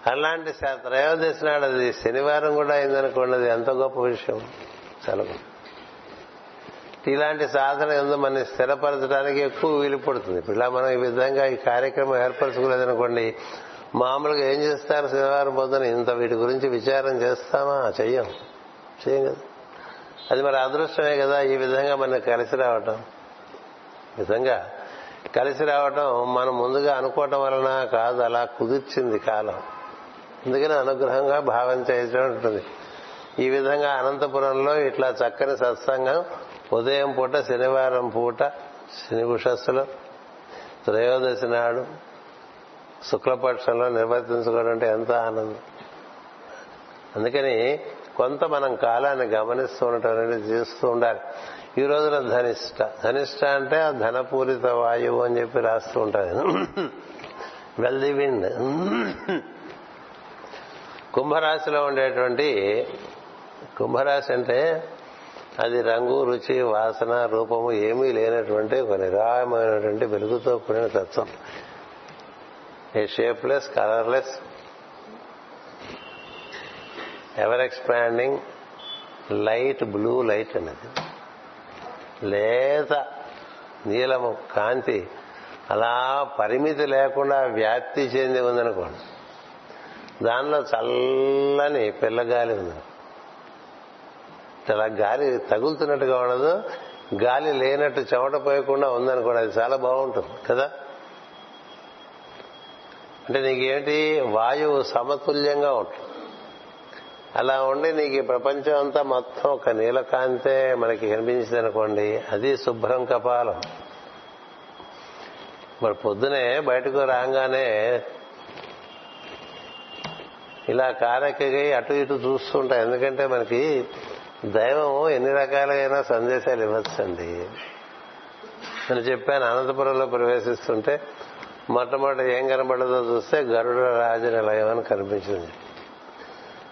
అలాంటి త్రయోదశి నాడు అది శనివారం కూడా అయిందనుకోండి అది ఎంత గొప్ప విషయం. చాలా ఇలాంటి సాధన ఎందు మన స్థిరపరచడానికి ఎక్కువ వీలు పడుతుంది. ఇలా మనం ఈ విధంగా ఈ కార్యక్రమం ఏర్పరచుకోలేదనుకోండి మామూలుగా ఏం చేస్తారు శనివారం పొద్దున? ఇంత వీటి గురించి విచారం చేస్తామా? చెయ్యం. చెయ్యం కదా. అది మరి అదృష్టమే కదా ఈ విధంగా మనం కలిసి రావటం. విధంగా కలిసి రావటం మనం ముందుగా అనుకోవటం వలన కాదు అలా కుదిర్చింది కాలం. అందుకని అనుగ్రహంగా భావం చేయటం ఉంటుంది. ఈ విధంగా అనంతపురంలో ఇట్లా చక్కని సత్సంగం ఉదయం పూట శనివారం పూట శని ఉషస్సులో త్రయోదశి నాడు శుక్లపక్షంలో నిర్వర్తించుకోవడం అంటే ఎంత ఆనందం. అందుకని కొంత మనం కాలాన్ని గమనిస్తూ ఉండటం అనేది చేస్తూ ఉండాలి. ఈ రోజున ధనిష్ట. ధనిష్ట అంటే ఆ ధనపూరిత వాయువు అని చెప్పి రాస్తూ ఉంటారు. Well the wind. కుంభరాశిలో ఉండేటువంటి కుంభరాశి అంటే అది రంగు రుచి వాసన రూపము ఏమీ లేనటువంటి ఒక నిరాయమైనటువంటి వెలుగుతో కూడిన తత్వం. A shapeless colourless ever expanding light blue light అనేది. లేత నీలము కాంతి అలా పరిమితి లేకుండా వ్యాప్తి చెంది ఉందనుకోండి. దానిలో చల్లని పిల్లగాలి ఉంది. అలా గాలి తగులుతున్నట్టుగా ఉండదు. గాలి లేనట్టు చెమట పోయకుండా ఉందనుకోండి అది చాలా బాగుంటుంది కదా? అంటే నీకేంటి? వాయువు సమతుల్యంగా ఉంటుంది. అలా ఉండి నీకు ఈ ప్రపంచం అంతా మొత్తం ఒక నీలకాంతే మనకి కనిపించింది అనుకోండి అది శుభ్రం కపాలం. మరి పొద్దునే బయటకు రాగానే ఇలా కారెక్కగి అటు ఇటు చూస్తుంటాం ఎందుకంటే మనకి దైవం ఎన్ని రకాలైన సందేశాలు ఇవ్వచ్చండి. నేను చెప్పాను అనంతపురంలో ప్రవేశిస్తుంటే మొట్టమొదటి ఏం కనబడదో చూస్తే గరుడ రాజనిలయం అని కనిపించింది.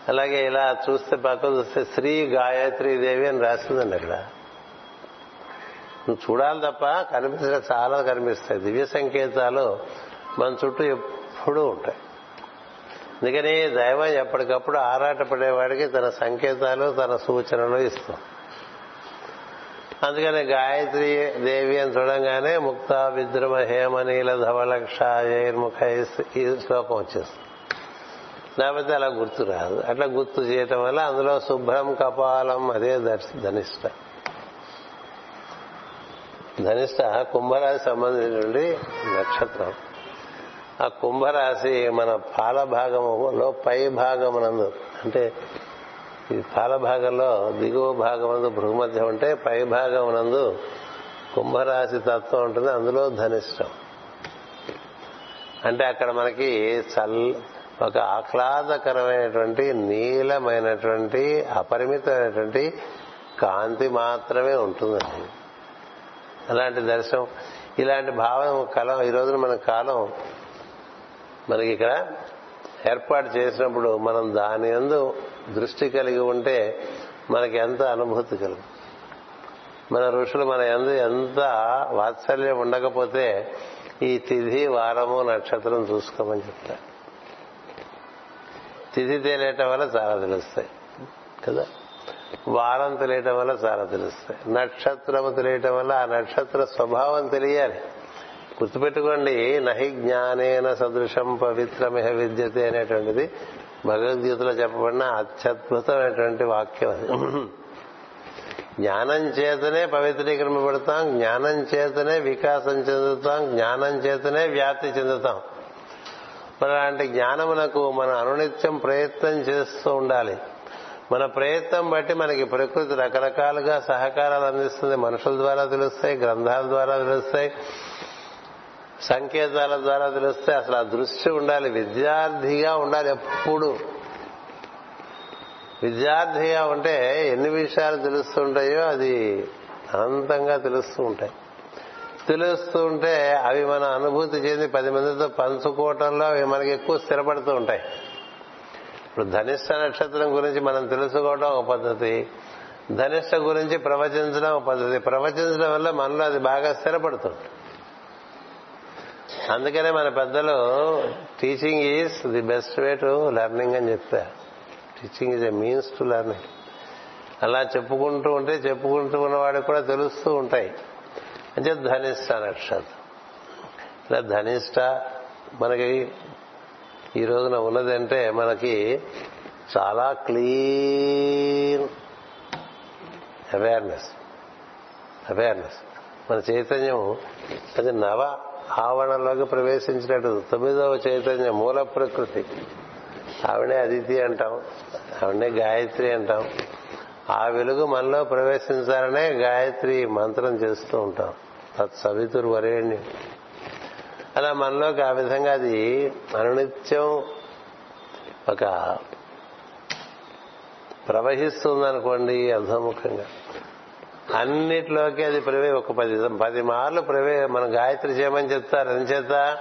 అలాగే ఇలా చూస్తే పక్క చూస్తే శ్రీ గాయత్రి దేవి అని రాసిందండి అక్కడ. నువ్వు చూడాలి తప్ప కనిపించడం చాలా కనిపిస్తాయి. దివ్య సంకేతాలు మన చుట్టూ ఎప్పుడూ ఉంటాయి. అందుకని దైవం ఎప్పటికప్పుడు ఆరాటపడేవాడికి తన సంకేతాలు తన సూచనలు ఇస్తాం. అందుకని గాయత్రి దేవి అని చూడంగానే ముక్త విద్రుమ హేమనీల ధవలక్ష ఏర్ముఖ ఈ శ్లోకం వచ్చేస్తుంది. లేకపోతే అలా గుర్తు రాదు. అట్లా గుర్తు చేయటం వల్ల అందులో శుభ్రం కపాలం అదే ధనిష్ట. ధనిష్ట కుంభరాశి సంబంధించినటువంటి నక్షత్రం. ఆ కుంభరాశి మన పాల భాగములో పై భాగమునందు అంటే ఈ పాల భాగంలో దిగువ భాగమునందు భృగుమధ్య ఉంటే పై భాగమునందు కుంభరాశి తత్వం ఉంటుంది అందులో ధనిష్టం. అంటే అక్కడ మనకి చల్ ఒక ఆహ్లాదకరమైనటువంటి నీలమైనటువంటి అపరిమితమైనటువంటి కాంతి మాత్రమే ఉంటుందండి. అలాంటి దర్శనం ఇలాంటి భావం కలం ఈ రోజున మన కాలం మనకి ఇక్కడ ఏర్పాటు చేసినప్పుడు మనం దాని ఎందు దృష్టి కలిగి ఉంటే మనకి ఎంత అనుభూతి కలుగు మన ఋషులు మన ఎందు ఎంత వాత్సల్యం ఉండకపోతే ఈ తిథి వారము నక్షత్రం చూసుకోమని చెప్తారు. తిథి తెలియటం వల్ల చాలా తెలుస్తాయి. కదా? వారం తెలియటం వల్ల చాలా తెలుస్తాయి. నక్షత్రము తెలియటం వల్ల ఆ నక్షత్ర స్వభావం తెలియాలి. గుర్తుపెట్టుకోండి నహి జ్ఞానేన సదృశం పవిత్రమిహ విద్యతే అనేటువంటిది భగవద్గీతలో చెప్పబడిన అత్యద్భుతమైనటువంటి వాక్యం అది. జ్ఞానం చేతనే పవిత్రీకరింపబడతాం జ్ఞానం చేతనే వికాసం చెందుతాం జ్ఞానం చేతనే వ్యాప్తి చెందుతాం. మరి అలాంటి జ్ఞానమునకు మన అనునిత్యం ప్రయత్నం చేస్తూ ఉండాలి. మన ప్రయత్నం బట్టి మనకి ప్రకృతి రకరకాలుగా సహకారాలు అందిస్తుంది. మనుషుల ద్వారా తెలుస్తాయి గ్రంథాల ద్వారా తెలుస్తాయి. సంకేతాల ద్వారా తెలుస్తే అసలు ఆ దృష్టి ఉండాలి. విద్యార్థిగా ఉండాలి ఎప్పుడు. విద్యార్థిగా ఉంటే ఎన్ని విషయాలు తెలుస్తుంటాయో అది అనంతంగా తెలుస్తూ ఉంటాయి. తెలుస్తూ ఉంటే అవి మన అనుభూతి చెంది పది మందితో పంచుకోవటంలో అవి మనకి ఎక్కువ స్థిరపడుతూ ఉంటాయి. ఇప్పుడు ధనిష్ట నక్షత్రం గురించి మనం తెలుసుకోవడం ఒక పద్ధతి. ధనిష్ట గురించి ప్రవచించడం ఒక పద్ధతి. ప్రవచించడం వల్ల మనలో అది బాగా స్థిరపడుతుంది. అందుకనే మన పెద్దలు teaching is the best way to learning అని చెప్తారు teaching is a means to learning అలా చెప్పుకుంటూ ఉంటే చెప్పుకుంటూ ఉన్నవాడికి కూడా తెలుస్తూ ఉంటాయి. అంటే ధనిష్ట నక్షత్రం. ఇలా ధనిష్ట మనకి ఈ రోజున ఉన్నదంటే మనకి చాలా క్లీన్ అవేర్నెస్. అవేర్నెస్. మన చైతన్యం అది నవ ఆవరణలోకి ప్రవేశించినట్టు తొమ్మిదవ చైతన్య మూల ప్రకృతి. ఆవిడే అదితి అంటాం ఆవిడనే గాయత్రి అంటాం. ఆ వెలుగు మనలో ప్రవేశించాలనే గాయత్రి మంత్రం చేస్తూ ఉంటాం. తత్ సవితురు వరేణ్యం. అలా మనలోకి ఆ విధంగా అది అనునిత్యం ఒక ప్రవహిస్తుందనుకోండి అధోముఖంగా. అన్నిట్లోకి అది ప్రవే ఒక పది పది మార్లు ప్రవే మనం గాయత్రి చేయమని చెప్తారు చేత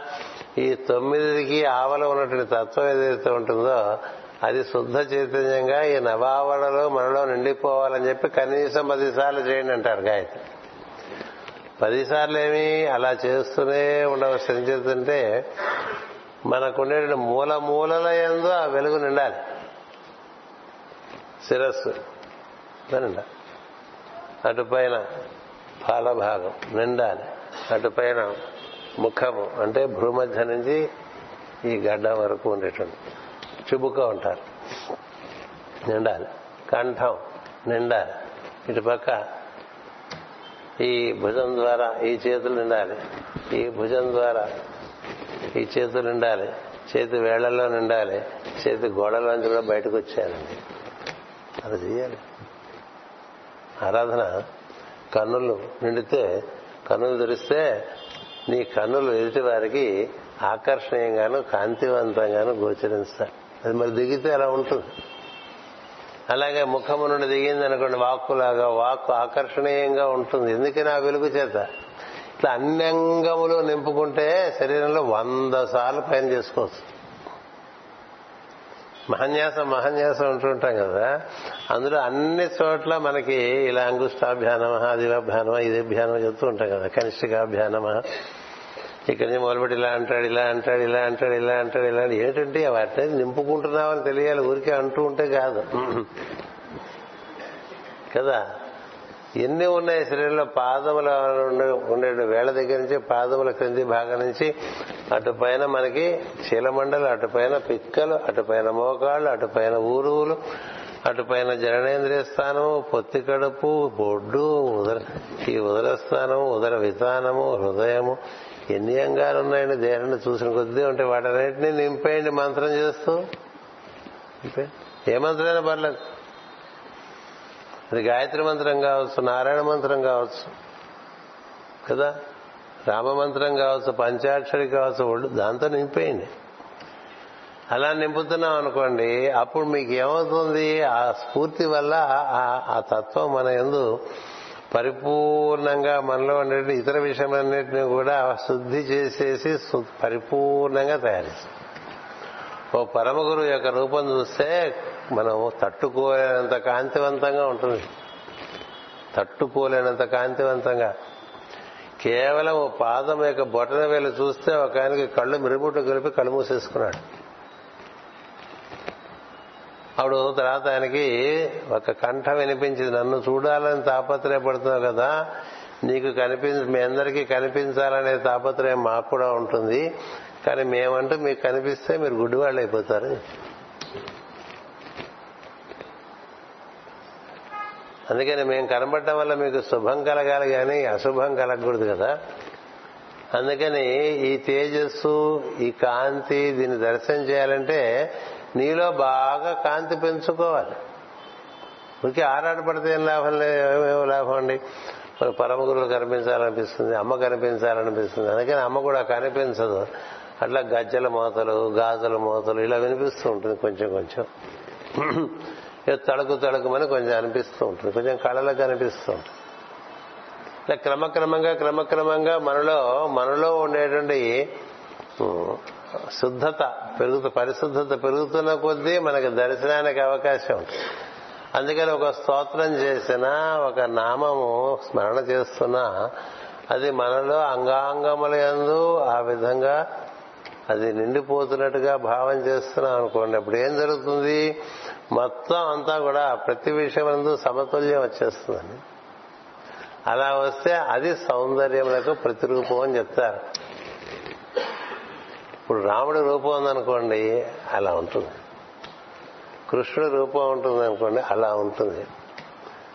ఈ తొమ్మిదికి ఆవలో ఉన్నటువంటి తత్వం ఏదైతే ఉంటుందో అది శుద్ధ చైతన్యంగా ఈ నవావరణలో మనలో నిండిపోవాలని చెప్పి కనీసం పదిసార్లు చేయండి అంటారు గాయత్రి. పదిసార్లు ఏమి అలా చేస్తూనే ఉండవలసిన చేస్తుంటే మనకుండే మూల మూలల ఎందు ఆ వెలుగు నిండాలి. శిరస్సు. నిండాలి అటుపైన పాలభాగం నిండాలి అటుపైన ముఖము అంటే భూమధ్య నుంచి ఈ గడ్డ వరకు ఉండేటువంటి చుబుక ఉంటారు. నిండాలి. కంఠం నిండాలి. ఇటుపక్క ఈ భుజం ద్వారా ఈ చేతులు నిండాలి. ఈ భుజం ద్వారా ఈ చేతులు నిండాలి. చేతి వేళ్ళలో నిండాలి. చేతి గోడలోంచి కూడా బయటకు వచ్చానండి అలా చేయాలి. ఆరాధన కన్నులు నిండితే కన్నులు తెరిస్తే నీ కన్నులు ఎదుటి వారికి ఆకర్షణీయంగాను కాంతివంతంగాను గోచరిస్తాయి అది మరి దిగితే అలా ఉంటుంది. అలాగే ముఖము నుండి దిగింది అనుకోండి వాక్కులాగా వాక్కు ఆకర్షణీయంగా ఉంటుంది. ఎందుకని ఆ వెలుగు చేత? ఇట్లా అన్ని అంగములు నింపుకుంటే శరీరంలో వంద సార్లు పైన చేసుకోవచ్చు. మహన్యాసం మహన్యాసం ఉంటుంటాం కదా. అందులో అన్ని చోట్ల మనకి ఇలా అంగుష్టాభ్యానమ ఆదివాభ్యానమ ఇదిభ్యానమ చెప్తూ ఉంటాం కదా. కనిష్ఠికాభ్యానమ ఇక్కడి నుంచి మొదలుపెట్టి ఇలా అంటాడు ఇలా అంటాడు ఇలా అంటాడు ఇలా అంటాడు ఇలా ఏంటంటే వాటిని నింపుకుంటున్నామని తెలియాలి. ఊరికే అంటూ ఉంటే కాదు. కదా? ఎన్ని ఉన్నాయి శరీరంలో? పాదముల ఉండే వేళ దగ్గర నుంచి పాదముల క్రింది భాగం నుంచి అటు పైన మనకి శీలమండలు అటు పైన పిక్కలు అటు పైన మోకాళ్ళు అటు పైన ఊరువులు అటు పైన జననేంద్రియ స్థానము పొత్తి కడుపు బొడ్డు ఉదర ఈ ఉదర స్థానము ఉదర విధానము హృదయము ఎన్ని అంగాలు ఉన్నాయండి? దేహాన్ని చూసిన కొద్దీ ఉంటే వాటన్నిటినీ నింపేయండి మంత్రం చేస్తూ. ఏ మంత్రమైనా పర్లేదు. అది గాయత్రి మంత్రం కావచ్చు నారాయణ మంత్రం కావచ్చు కదా? రామ మంత్రం కావచ్చు పంచాక్షరి కావచ్చు ఒళ్ళు దాంతో నింపేయండి. అలా నింపుతున్నాం అనుకోండి అప్పుడు మీకు ఏమవుతుంది ఆ స్ఫూర్తి వల్ల ఆ తత్వం మన ఎందు పరిపూర్ణంగా మనలో ఉండే ఇతర విషయాలన్నింటినీ కూడా శుద్ధి చేసేసి పరిపూర్ణంగా తయారు ఓ పరమ గురువు యొక్క రూపం చూస్తే మనం తట్టుకోలేనంత కాంతివంతంగా ఉంటుంది. తట్టుకోలేనంత కాంతివంతంగా. కేవలం ఓ పాదం యొక్క బొటన వేలు చూస్తే ఒక ఆయనకి కళ్ళు మిరుముట్టు కలిపి కళ్ళు మూసేసుకున్నాడు. అప్పుడు తర్వాత ఆయనకి ఒక కంఠం వినిపించింది నన్ను చూడాలని తాపత్రయపడుతున్నావు కదా నీకు కనిపించ మీ అందరికీ కనిపించాలనే తాపత్రయం మాకు కూడా ఉంటుంది కానీ మేమంటూ మీకు కనిపిస్తే మీరు గుడ్డివాళ్ళు అయిపోతారు. అందుకని మేము కనబడటం వల్ల మీకు శుభం కలగాలి కానీ అశుభం కలగకూడదు కదా. అందుకని ఈ తేజస్సు ఈ కాంతి దీన్ని దర్శనం చేయాలంటే నీలో బాగా కాంతి పెంచుకోవాలి. ఇంకే ఆరాటపడితే ఏం లాభం లేదు లాభం అండి? పరమ గురువులు కనిపించాలనిపిస్తుంది అమ్మ కనిపించాలనిపిస్తుంది. అందుకని అమ్మ కూడా కనిపించదు. అట్లా గజ్జల మోతలు గాజుల మోతలు ఇలా వినిపిస్తూ ఉంటుంది కొంచెం కొంచెం. తడుకు తడుకుమని కొంచెం అనిపిస్తూ ఉంటుంది. కొంచెం కళలకు అనిపిస్తూ ఉంటుంది. ఇలా క్రమక్రమంగా క్రమక్రమంగా మనలో మనలో ఉండేటువంటి శుద్ధత పెరుగుతూ పరిశుద్ధత పెరుగుతున్న కొద్దీ మనకి దర్శనానికి అవకాశం ఉంటుంది. అందుకని ఒక స్తోత్రం చేసినా ఒక నామము స్మరణ చేస్తున్నా అది మనలో అంగాంగముల యందు ఆ విధంగా అది నిండిపోతున్నట్టుగా భావం చేస్తున్నాం అనుకోండి అప్పుడు ఏం జరుగుతుంది? మొత్తం అంతా కూడా ప్రతి విషయం సమతుల్యం వచ్చేస్తుందండి. అలా వస్తే అది సౌందర్యములకు ప్రతిరూపం అని చెప్తారు. ఇప్పుడు రాముడి రూపం ఉందనుకోండి అలా ఉంటుంది. కృష్ణుడి రూపం ఉంటుంది అనుకోండి అలా ఉంటుంది.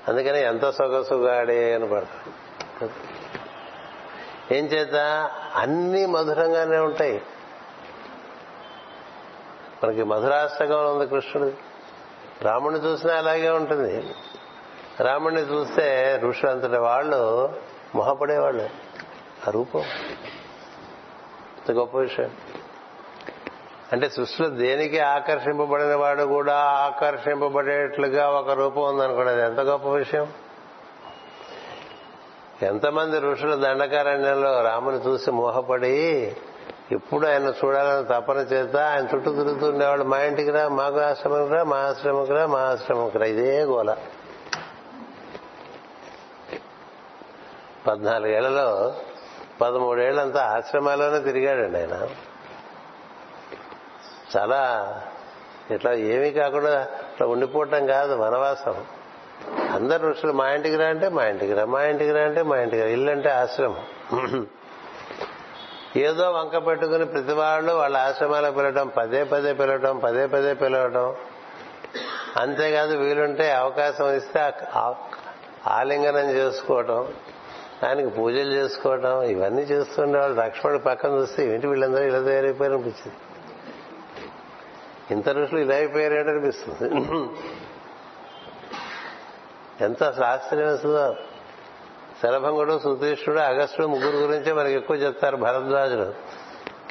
అందుకని ఎంత సొగసుగాడే అని పడతాడు ఏం చేత అన్ని మధురంగానే ఉంటాయి. మనకి మధురాష్టకం ఉంది కృష్ణుడు రాముడిని చూసినా అలాగే ఉంటుంది. రాముడిని చూస్తే ఋషులు అంతటి వాళ్ళు మొహపడేవాళ్ళు. ఆ రూపం. అంత గొప్ప విషయం. అంటే సృష్టిలో దేనికి ఆకర్షింపబడిన వాడు కూడా ఆకర్షింపబడేట్లుగా ఒక రూపం ఉందనుకోండి. అది ఎంత గొప్ప విషయం. ఎంతమంది ఋషులు దండకారణ్యంలో రాముని చూసి మోహపడి ఎప్పుడు ఆయన చూడాలని తపన చేత ఆయన చుట్టూ తిరుగుతుండేవాళ్ళు మా ఇంటికి రా మాకు ఆశ్రమం రా మా ఆశ్రమంకి రా మా ఆశ్రమంకి రా. ఇదే గోల. పద్నాలుగేళ్ళలో పదమూడేళ్ళంతా ఆశ్రమాల్లోనే తిరిగాడండి ఆయన. చాలా ఇట్లా ఏమీ కాకుండా ఇట్లా ఉండిపోవటం కాదు వనవాసం. అందరు ఋషులు మా ఇంటికి రా అంటే మా ఇంటికి రా మా ఇంటికి రా అంటే మా ఇంటికి రా. ఇల్లు అంటే ఆశ్రమం. ఏదో వంక పెట్టుకుని ప్రతి వాళ్ళు వాళ్ళ ఆశ్రమాలకు పిలవటం పదే పదే పిలవటం పదే పదే పిలవటం. అంతేకాదు వీలుంటే అవకాశం ఇస్తే ఆలింగనం చేసుకోవటం దానికి పూజలు చేసుకోవటం ఇవన్నీ చేస్తుండే వాళ్ళు లక్ష్మణుడు పక్కన చూస్తే ఏంటి వీళ్ళందరూ ఇలా తయారైపోయారు అనిపించింది. ఇంత ఋషులు ఇలా అయిపోయారు అనిపిస్తుంది ఎంత ఆశ్చర్యం వస్తుందో శరభంగుడు సుతీష్ణుడు అగస్టుడు ముగ్గురు గురించే మనకి ఎక్కువ చెప్తారు భరద్వాజుడు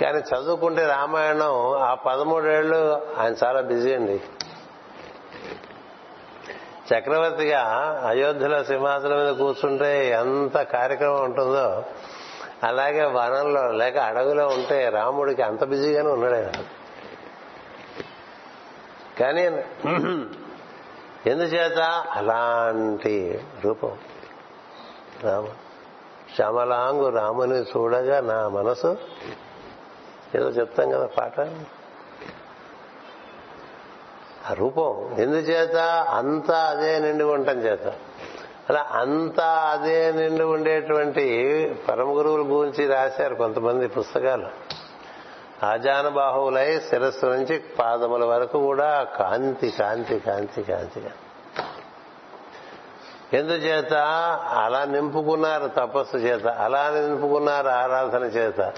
కానీ చదువుకుంటే రామాయణం ఆ పదమూడేళ్ళు ఆయన చాలా బిజీ అండి. చక్రవర్తిగా అయోధ్యలో సింహాసనం మీద కూర్చుంటే ఎంత కార్యక్రమం ఉంటుందో అలాగే వనంలో లేక అడవిలో ఉంటే రాముడికి అంత బిజీగానే ఉన్నాడు ఆయన. కానీ (clears throat) ఎందుచేత? అలాంటి రూపం. రాము. శ్యామలాంగు రాముని చూడగా నా మనసు. ఏదో చెప్తాం కదా పాట? ఆ రూపం ఎందుచేత అంతా అదే నిండి ఉండటం చేత. అలా అంతా అదే నిండి ఉండేటువంటి పరమ గురువుల గురించి రాశారు కొంతమంది పుస్తకాలు. ఆజానుబాహువులై శిరస్సు నుంచి పాదముల వరకు కూడా కాంతి కాంతి కాంతి కాంతి. ఎందుచేత? అలా నింపుకున్నారు తపస్సు చేత. అలా నింపుకున్నారు ఆరాధన చేత.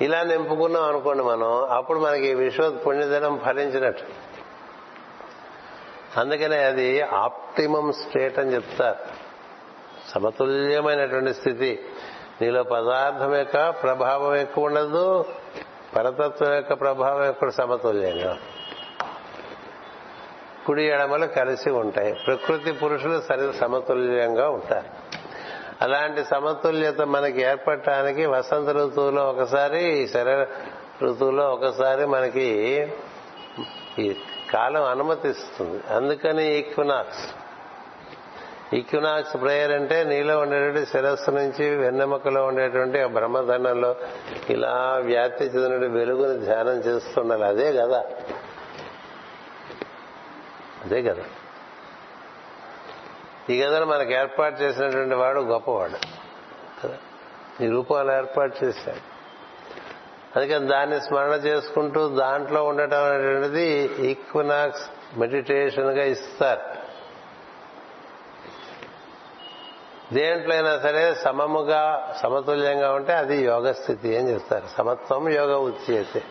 ఇలా నింపుకున్నాం అనుకోండి మనం అప్పుడు మనకి విశ్వ పుణ్యదినం ఫలించినట్టు. అందుకనే అది ఆప్టిమం స్టేట్ అని చెప్తారు. సమతుల్యమైనటువంటి స్థితి. నీలో పదార్థం యొక్క ప్రభావం ఎక్కువ ఉండదు పరతత్వం యొక్క ప్రభావం ఎక్కువ సమతుల్యంగా. కుడి ఎడమలు కలిసి ఉంటాయి. ప్రకృతి పురుషులు సరి సమతుల్యంగా ఉంటారు. అలాంటి సమతుల్యత మనకి ఏర్పడటానికి వసంత ఋతువులో ఒకసారి శర ఋతువులో ఒకసారి మనకి ఈ కాలం అనుమతిస్తుంది. అందుకని ఈక్వినాక్స్. ఈక్వినాక్స్ ప్రేయర్ అంటే నీలో ఉండేటువంటి శిరస్సు నుంచి వెన్నెముకలో ఉండేటువంటి ఆ బ్రహ్మదండంలో ఇలా వ్యాప్తి చెందిన వెలుగుని ధ్యానం చేస్తుండాలి. అదే కదా అదే కదా. ఈ గదను మనకు ఏర్పాటు చేసినటువంటి వాడు గొప్పవాడు. కదా. ఈ రూపాలు ఏర్పాటు చేశాడు. అందుకని దాన్ని స్మరణ చేసుకుంటూ దాంట్లో ఉండటం అనేటువంటిది ఈక్వినాక్స్ మెడిటేషన్గా ఇస్తారు. దేంట్లో అయినా సరే సమముగా సమతుల్యంగా ఉంటే అది యోగ స్థితి అని చెప్తారు. సమత్వం యోగ ఉచ్చేతే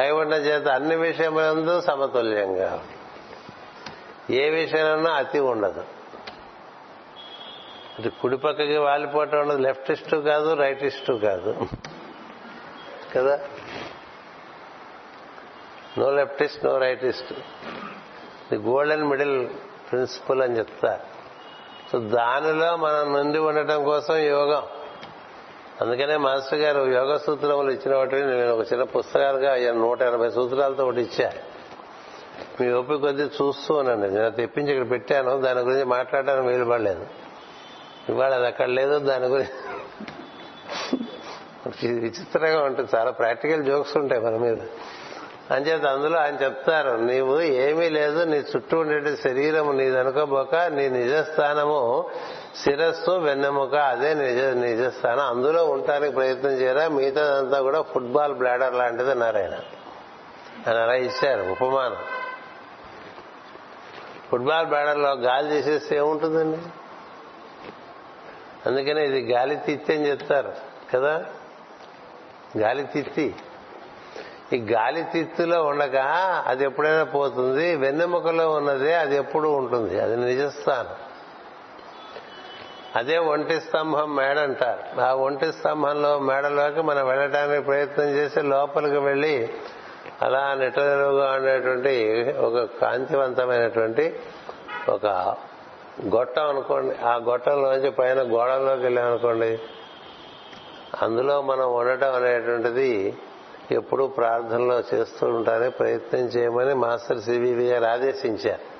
అయి ఉండడం చేత అన్ని విషయములందు సమతుల్యంగా ఏ విషయంలోనూ అతి ఉండదు. ఇది కుడి పక్కకి వాలిపోవటం ఉండదు లెఫ్ట్ ఇస్టు కాదు రైట్ ఇస్టు కాదు. కదా? No leftist no rightist. ఇది గోల్డెన్ మిడిల్ ప్రిన్సిపల్ అని చెప్తా. సో దానిలో మనం నుండి ఉండటం కోసం యోగం. అందుకనే మాస్టర్ గారు యోగ సూత్రములు ఇచ్చిన వాటిని నేను ఒక చిన్న పుస్తకాలుగా నూట ఎనభై సూత్రాలతో ఒకటి ఇచ్చా. మీ ఓపిక కొద్దీ చూస్తూ ఉన్నాను నేను తెప్పించి ఇక్కడ పెట్టాను. దాని గురించి మాట్లాడడానికి వీలు పడలేదు. ఇవాళ అది అక్కడ లేదు. దాని గురించి (laughs) విచిత్రంగా ఉంటుంది. చాలా ప్రాక్టికల్ జోక్స్ ఉంటాయి మన మీద. అంచేత అందులో ఆయన చెప్తారు నీవు ఏమీ లేదు. నీ చుట్టూ ఉండే శరీరం నీదనుకోబోక నీ నిజస్థానము శిరస్సు వెన్నెముక అదే నిజ నిజస్థానం. అందులో ఉండటానికి ప్రయత్నం చేయరా? మిగతాదంతా కూడా ఫుట్బాల్ బ్లాడర్ లాంటిది అన్నారు ఆయన. అని అలా ఇచ్చారు. ఉపమానం. ఫుట్బాల్ బ్యాడర్లో గాలి తీసేస్తే ఏముంటుందండి? అందుకనే ఇది గాలి తిత్తి అని చెప్తారు కదా? గాలి తిత్తి ఈ గాలి తిత్తులో ఉండగా అది ఎప్పుడైనా పోతుంది వెన్నెముకలో ఉన్నదే అది ఎప్పుడు ఉంటుంది అది నిజస్థానం. అదే ఒంటి స్తంభం మేడ అంటారు. ఆ ఒంటి స్తంభంలో మేడలోకి మనం వెళ్ళడానికి ప్రయత్నం చేసి లోపలికి వెళ్ళి అలా నిటలుగా ఉండేటువంటి ఒక కాంతివంతమైనటువంటి ఒక గొట్టం అనుకోండి. ఆ గొట్టంలోంచి పైన గోడల్లోకి వెళ్ళామనుకోండి అందులో మనం ఉండటం అనేటువంటిది ఎప్పుడూ ప్రార్థనలో చేస్తూ ఉంటారని ప్రయత్నం చేయమని మాస్టర్ సివివి గారు ఆదేశించారు.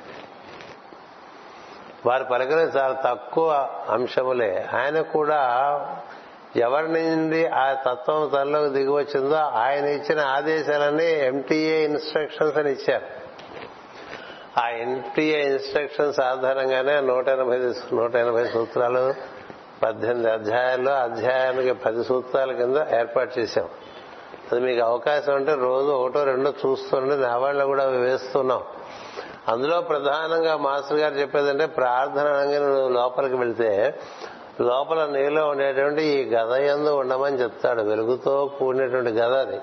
వారు పలికిన చాలా తక్కువ అంశములే. ఆయన కూడా ఎవరి నుండి ఆ తత్వం తనలోకి దిగి వచ్చిందో ఆయన ఇచ్చిన ఆదేశాలన్నీ ఎంటీఏ ఇన్స్ట్రక్షన్స్ అని ఇచ్చారు. ఆ ఎంటీఏ ఇన్స్ట్రక్షన్స్ ఆధారంగానే నూట ఎనభై నూట ఎనభై సూత్రాలు పద్దెనిమిది అధ్యాయాల్లో అధ్యాయానికి పది సూత్రాల కింద ఏర్పాటు చేశాం. అది మీకు అవకాశం ఉంటే రోజు ఒకటో రెండో చూస్తుంటే నావాళ్ళు కూడా అవి వేస్తున్నాం. అందులో ప్రధానంగా మాస్టర్ గారు చెప్పేదంటే ప్రార్థన అనగా లోపలికి వెళ్తే లోపల నీలో ఉండేటువంటి ఈ గద ఎందు ఉండమని చెప్తాడు. వెలుగుతో కూడినటువంటి గద అది.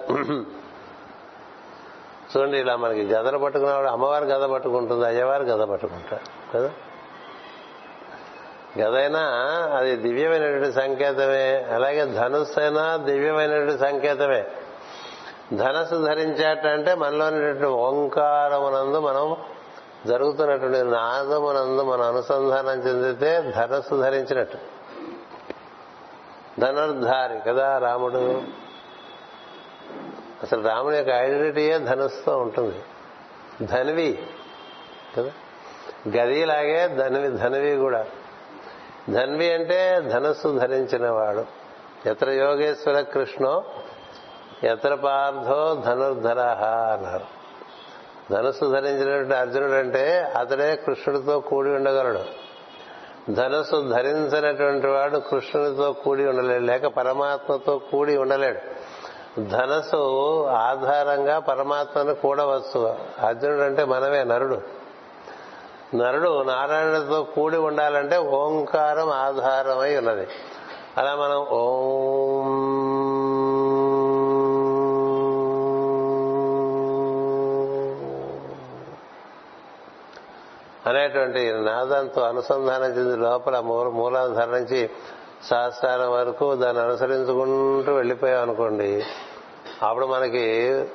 చూడండి ఇలా మనకి గదలు పట్టుకున్నవాడు అమ్మవారు గద పట్టుకుంటుంది అయ్యవారు గద పట్టుకుంటారు కదా? గదైనా అది దివ్యమైనటువంటి సంకేతమే. అలాగే ధనుస్సు అయినా దివ్యమైనటువంటి సంకేతమే. ధనస్సు ధరించాటంటే మనలోనేటువంటి ఓంకారమునందు మనం జరుగుతున్నటువంటి నాదమునందు మనం అనుసంధానం చెందితే ధనస్సు ధరించినట్టు. ధనుర్ధారి కదా రాముడు. అసలు రాముని యొక్క ఐడెంటిటీయే ధనుస్తో ఉంటుంది. ధన్వి కదా? గదిలాగే ధనివి ధనివి కూడా. ధన్వి అంటే ధనస్సు ధరించిన వాడు ఎత్ర యోగేశ్వర కృష్ణో ఎత్ర పార్థో ధనుర్ధర అన్నారు. ధనుస్సు ధరించినటువంటి అర్జునుడు అంటే అతడే కృష్ణుడితో కూడి ఉండగలడు. ధనుసు ధరించినటువంటి వాడు కృష్ణునితో కూడి ఉండలేడు లేక పరమాత్మతో కూడి ఉండలేడు. ధనస్సు ఆధారంగా పరమాత్మను కూడవచ్చు. అర్జునుడు అంటే మనమే నరుడు. నరుడు నారాయణుడితో కూడి ఉండాలంటే ఓంకారం ఆధారమై ఉన్నది. అలా మనం ఓం అనేటువంటి నాదంతో అనుసంధానం చెంది లోపల మూల మూలాధార నుంచి సహస్రాల వరకు దాన్ని అనుసరించుకుంటూ వెళ్ళిపోయాం అనుకోండి అప్పుడు మనకి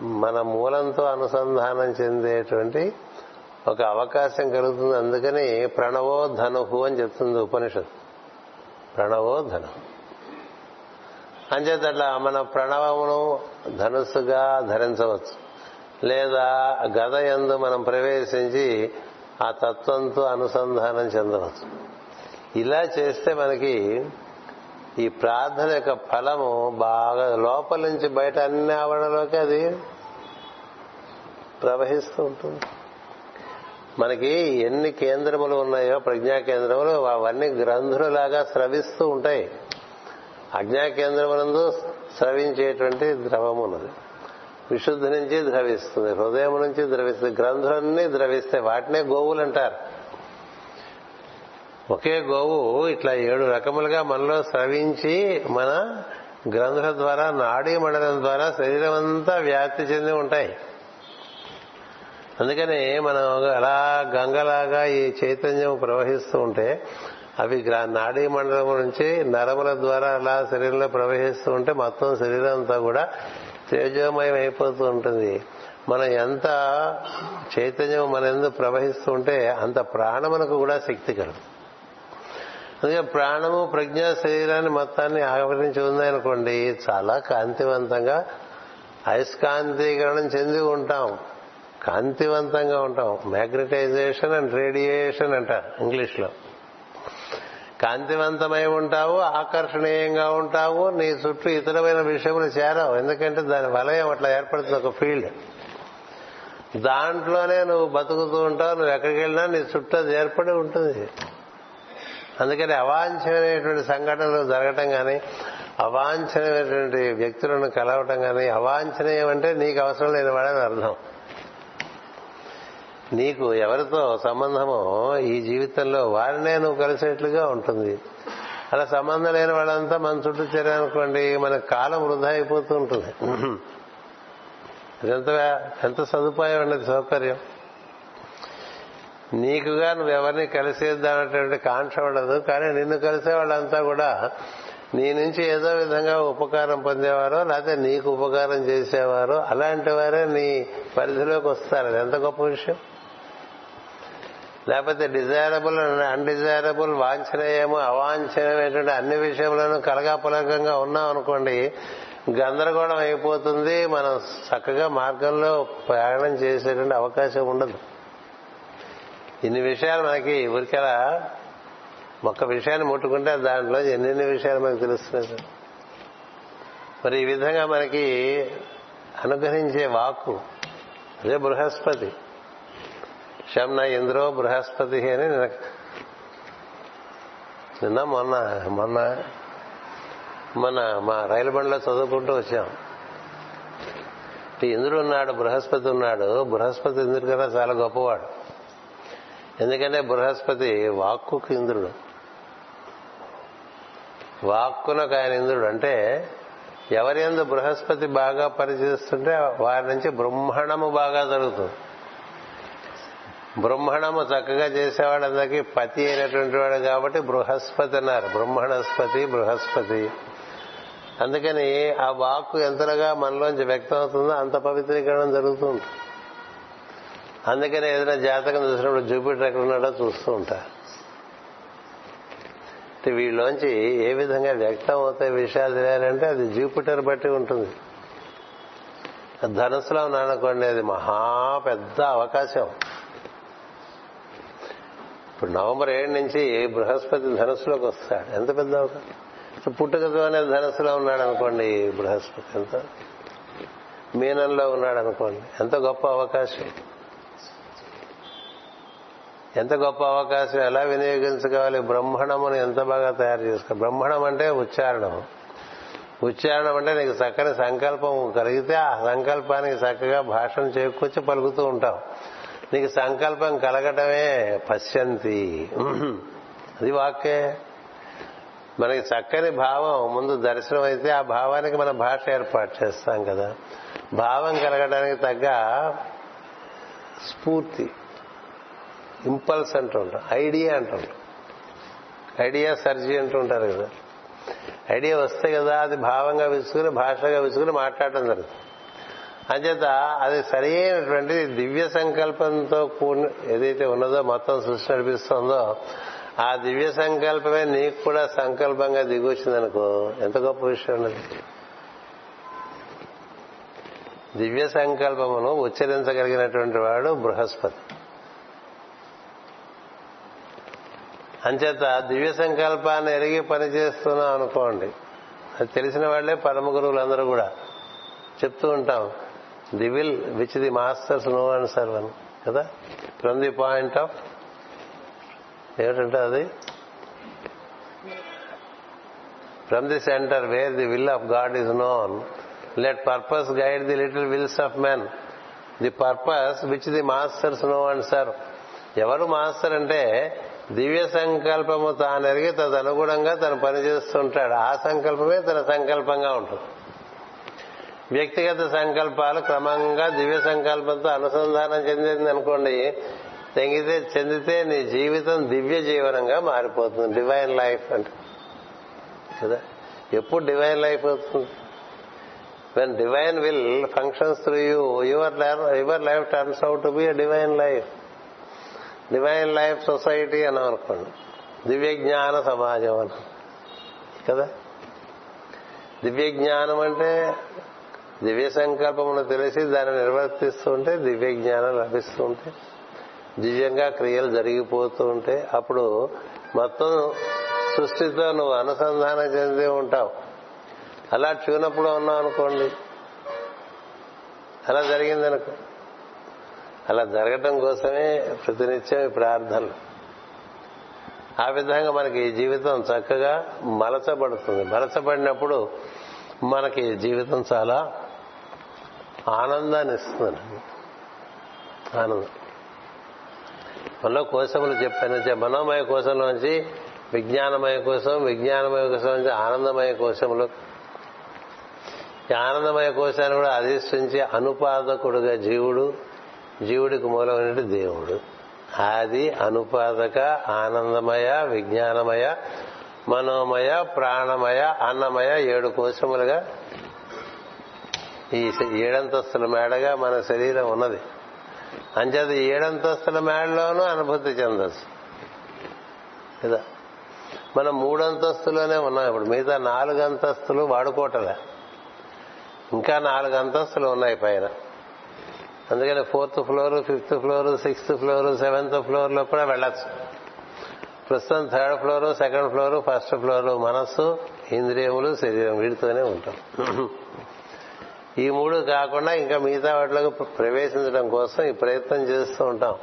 మన మూలంతో అనుసంధానం చెందేటువంటి ఒక అవకాశం కలుగుతుంది. అందుకని ప్రణవో ధనుహు అని చెప్తుంది ఉపనిషత్ ప్రణవో ధను. అంచేత అట్లా మన ప్రణవమును ధనుస్సుగా ధరించవచ్చు. లేదా గద ఎందు మనం ప్రవేశించి ఆ తత్వంతో అనుసంధానం చెందవచ్చు. ఇలా చేస్తే మనకి ఈ ప్రార్థన యొక్క ఫలము బాగా లోపల నుంచి బయట అన్ని ఆవరణలోకి అది ప్రవహిస్తూ ఉంటుంది. మనకి ఎన్ని కేంద్రములు ఉన్నాయో ప్రజ్ఞా కేంద్రములు అవన్నీ గ్రంథులలాగా స్రవిస్తూ ఉంటాయి. అజ్ఞా కేంద్రములందు స్రవించేటువంటి ద్రవము ఉన్నది విశుద్ధి నుంచి ద్రవిస్తుంది హృదయం నుంచి ద్రవిస్తుంది గ్రంథులన్నీ ద్రవిస్తాయి వాటినే గోవులు అంటారు. ఒకే గోవు ఇట్లా ఏడు రకములుగా మనలో స్రవించి మన గ్రంథుల ద్వారా నాడీ మండలం ద్వారా శరీరం అంతా వ్యాప్తి చెంది ఉంటాయి. అందుకని మనం అలా గంగలాగా ఈ చైతన్యం ప్రవహిస్తూ ఉంటే అవి నాడీ మండలం నుంచి నరముల ద్వారా అలా శరీరంలో ప్రవహిస్తూ ఉంటే మొత్తం శరీరం అంతా కూడా తేజోమయం అయిపోతూ ఉంటుంది. మనం ఎంత చైతన్యం మన ఎందుకు ప్రవహిస్తూ ఉంటే అంత ప్రాణమునకు కూడా శక్తి కలదు. అందుకే ప్రాణము ప్రజ్ఞ శరీరాన్ని మొత్తాన్ని ఆవరించి ఉందనుకోండి చాలా కాంతివంతంగా అయస్కాంతీకరణం చెంది ఉంటాం. కాంతివంతంగా ఉంటాం. మ్యాగ్నటైజేషన్ అండ్ రేడియేషన్ అంటారు ఇంగ్లీష్లో కాంతివంతమై ఉంటావు ఆకర్షణీయంగా ఉంటావు నీ చుట్టూ ఇతరమైన విషయములు చేరావు. ఎందుకంటే దాని వలయం అట్లా ఏర్పడుతుంది ఒక ఫీల్డ్. దాంట్లోనే నువ్వు బతుకుతూ ఉంటావు నువ్వు ఎక్కడికి వెళ్ళినా నీ చుట్టూ అది ఏర్పడి ఉంటుంది. అందుకని అవాంఛనీయమైనటువంటి సంఘటనలు జరగటం కానీ అవాంఛనీయమైనటువంటి వ్యక్తులను కలవటం కానీ అవాంఛనీయం అంటే నీకు అవసరం లేని వాడని అర్థం. నీకు ఎవరితో సంబంధమో ఈ జీవితంలో వారినే నువ్వు కలిసేట్లుగా ఉంటుంది. అలా సంబంధం లేని వాళ్ళంతా మన చుట్టూ చేరానుకోండి మన కాలం వృధా అయిపోతూ ఉంటుంది. ఎంత ఎంత సదుపాయం ఉండదు సౌకర్యం. నీకుగా నువ్వు ఎవరిని కలిసేద్దామనేటువంటి కాంక్ష ఉండదు కానీ నిన్ను కలిసే వాళ్ళంతా కూడా నీ నుంచి ఏదో విధంగా ఉపకారం పొందేవారో లేకపోతే నీకు ఉపకారం చేసేవారో అలాంటి వారే నీ పరిధిలోకి వస్తారు. అది ఎంత గొప్ప విషయం? లేకపోతే డిజైరబుల్ అన్డిజైరబుల్ వాంఛనీయము అవాంఛనీయమైనటువంటి అన్ని విషయంలోనూ కలగాపులకంగా ఉన్నాం అనుకోండి గందరగోళం అయిపోతుంది. మనం చక్కగా మార్గంలో ప్రయాణం చేసేటువంటి అవకాశం ఉండదు. ఇన్ని విషయాలు మనకి ఊరికెలా ఒక్క విషయాన్ని ముట్టుకుంటే దాంట్లో ఎన్నెన్ని విషయాలు మనకు తెలుస్తున్నాయి మరి ఈ విధంగా మనకి అనుగ్రహించే వాక్కు అదే బృహస్పతి. శమ్న ఇంద్రో బృహస్పతి అని నిన్న మొన్న మొన్న మన మా రైలు బండిలో చదువుకుంటూ వచ్చాం. ఇంద్రుడు ఉన్నాడు బృహస్పతి ఉన్నాడు. బృహస్పతి ఇంద్రుడు కదా చాలా గొప్పవాడు. ఎందుకంటే బృహస్పతి వాక్కుకు ఇంద్రుడు. వాక్కునకు ఆయన ఇంద్రుడు. అంటే ఎవరి ఎందు బృహస్పతి బాగా పనిచేస్తుంటే వారి నుంచి బ్రహ్మణము బాగా జరుగుతుంది. బ్రహ్మణము చక్కగా చేసేవాళ్ళందరికీ పతి అయినటువంటి వాడు కాబట్టి బృహస్పతి అన్నారు. బ్రహ్మణస్పతి బృహస్పతి. అందుకని ఆ వాక్కు ఎంతగా మనలోంచి వ్యక్తం అవుతుందో అంత పవిత్రీకరణ జరుగుతుంది. అందుకని ఏదైనా జాతకం చూసినప్పుడు జూపిటర్ ఎక్కడ ఉన్నాడో చూస్తూ ఉంటా. వీళ్ళలోంచి ఏ విధంగా వ్యక్తం అవుతాయి విషయాలు తెలియాలంటే అది జూపిటర్ బట్టి ఉంటుంది. ధనుసులో ఉన్నాననుకోండి అది మహా పెద్ద అవకాశం. ఇప్పుడు నవంబర్ ఏడు నుంచి బృహస్పతి ధనస్సులోకి వస్తాడు. ఎంత పెద్ద అవకాశం? పుట్టుకతోనే అనేది ఉన్నాడు అనుకోండి బృహస్పతి ఎంత? మీనంలో ఉన్నాడు అనుకోండి. ఎంత గొప్ప అవకాశం? ఎంత గొప్ప అవకాశం? ఎలా వినియోగించుకోవాలి? బ్రహ్మణమును ఎంత బాగా తయారు చేసుకోవాలి బ్రహ్మణం అంటే ఉచ్చారణం. ఉచ్చారణం అంటే నీకు చక్కని సంకల్పం కలిగితే ఆ సంకల్పానికి చక్కగా భాషను చేకూర్చి పలుకుతూ ఉంటాం నీకు సంకల్పం కలగటమే పశ్యంతి. అది వాక్కే. మనకి చక్కని భావం ముందు దర్శనం అయితే ఆ భావానికి మన భాష ఏర్పాటు చేస్తాం కదా. భావం కలగడానికి తగ్గ స్ఫూర్తి ఇంపల్స్ అంటుంటాం ఐడియా అంటుంటాం ఐడియా సర్జీ అంటుంటారు కదా. ఐడియా వస్తే కదా అది భావంగా విసుకుని భాషగా విసుకుని మాట్లాడటం జరుగుతుంది. అంచేత అది సరైనటువంటి దివ్య సంకల్పంతో కూడిన ఏదైతే ఉన్నదో మొత్తం సృష్టి నడిపిస్తుందో ఆ దివ్య సంకల్పమే నీకు కూడా సంకల్పంగా దిగొచ్చిందనుకో ఎంత గొప్ప విషయం ఉన్నది దివ్య సంకల్పమును ఉచ్చరించగలిగినటువంటి వాడు బృహస్పతి. అంచేత దివ్య సంకల్పాన్ని ఎరిగి పనిచేస్తున్నాం అనుకోండి అది తెలిసిన వాళ్ళే పరమ గురువులందరూ కూడా చెప్తూ ఉంటాం. The will which the masters know and serve కదా? ఫ్రమ్ ది పాయింట్ ఆఫ్ ఏమిటంటే అది? From the centre where the will of God is known let purpose guide the little wills of men the purpose which the masters know and serve ఎవరు master అంటే దివ్య సంకల్పము తానెరిగి తదనుగుణంగా తను పనిచేస్తుంటాడు. ఆ సంకల్పమే తన సంకల్పంగా ఉంటుంది. వ్యక్తిగత సంకల్పాలు క్రమంగా దివ్య సంకల్పంతో అనుసంధానం చెందింది అనుకోండి. తెంగితే చెందితే నీ జీవితం దివ్య జీవనంగా మారిపోతుంది. డివైన్ లైఫ్ అంటే. కదా? ఎప్పుడు డివైన్ లైఫ్ అవుతుంది? When divine will functions through you your your life turns out to be divine life divine life society అని అనుకోండి. దివ్య జ్ఞాన సమాజం అని. కదా? దివ్య జ్ఞానం అంటే దివ్య సంకల్పమును తెలిసి దాన్ని నిర్వర్తిస్తూ ఉంటే దివ్య జ్ఞానం లభిస్తూ ఉంటే దివ్యంగా క్రియలు జరిగిపోతూ ఉంటే అప్పుడు మొత్తం సృష్టితో నువ్వు అనుసంధానం చెంది ఉంటావు. అలా చూనప్పుడు ఉన్నావు అనుకోండి. అలా జరిగిందనుకో. అలా జరగటం కోసమే ప్రతినిత్యం ఈ ప్రార్థనలు. ఆ విధంగా మనకి ఈ జీవితం చక్కగా మలచబడుతుంది. మలచబడినప్పుడు మనకి జీవితం చాలా ఆనందాన్ని ఇస్తుంది ఆనందం. మనలో కోశములు చెప్పాను. మనోమయ కోశంలోంచి విజ్ఞానమయ కోసం విజ్ఞానమయ కోసం నుంచి ఆనందమయ కోశములు. ఈ ఆనందమయ కోశాన్ని కూడా అధిష్ఠించి అనుపాదకుడుగా జీవుడు జీవుడికి మూలమైన దేవుడు. ఆది అనుపాదక ఆనందమయ విజ్ఞానమయ మనోమయ ప్రాణమయ అన్నమయ ఏడు కోశములుగా ఈ ఏడంతస్తుల మేడగా మన శరీరం ఉన్నది. అంచేది ఏడంతస్తుల మేడలోనూ అనుభూతి చెందొచ్చు. కదా? మనం మూడంతస్తులోనే ఉన్నాం ఇప్పుడు. మిగతా నాలుగు అంతస్తులు వాడుకోవటలే ఇంకా నాలుగు అంతస్తులు ఉన్నాయి పైన. అందుకని fourth floor fifth floor sixth floor seventh ఫ్లోర్లో కూడా వెళ్ళచ్చు. ప్రస్తుతం third floor second floor first floor మనస్సు ఇంద్రియములు శరీరం వీటితోనే ఉంటాం. ఈ మూడు కాకుండా ఇంకా మిగతా వాటిలోకి ప్రవేశించడం కోసం ఈ ప్రయత్నం చేస్తూ ఉంటాం.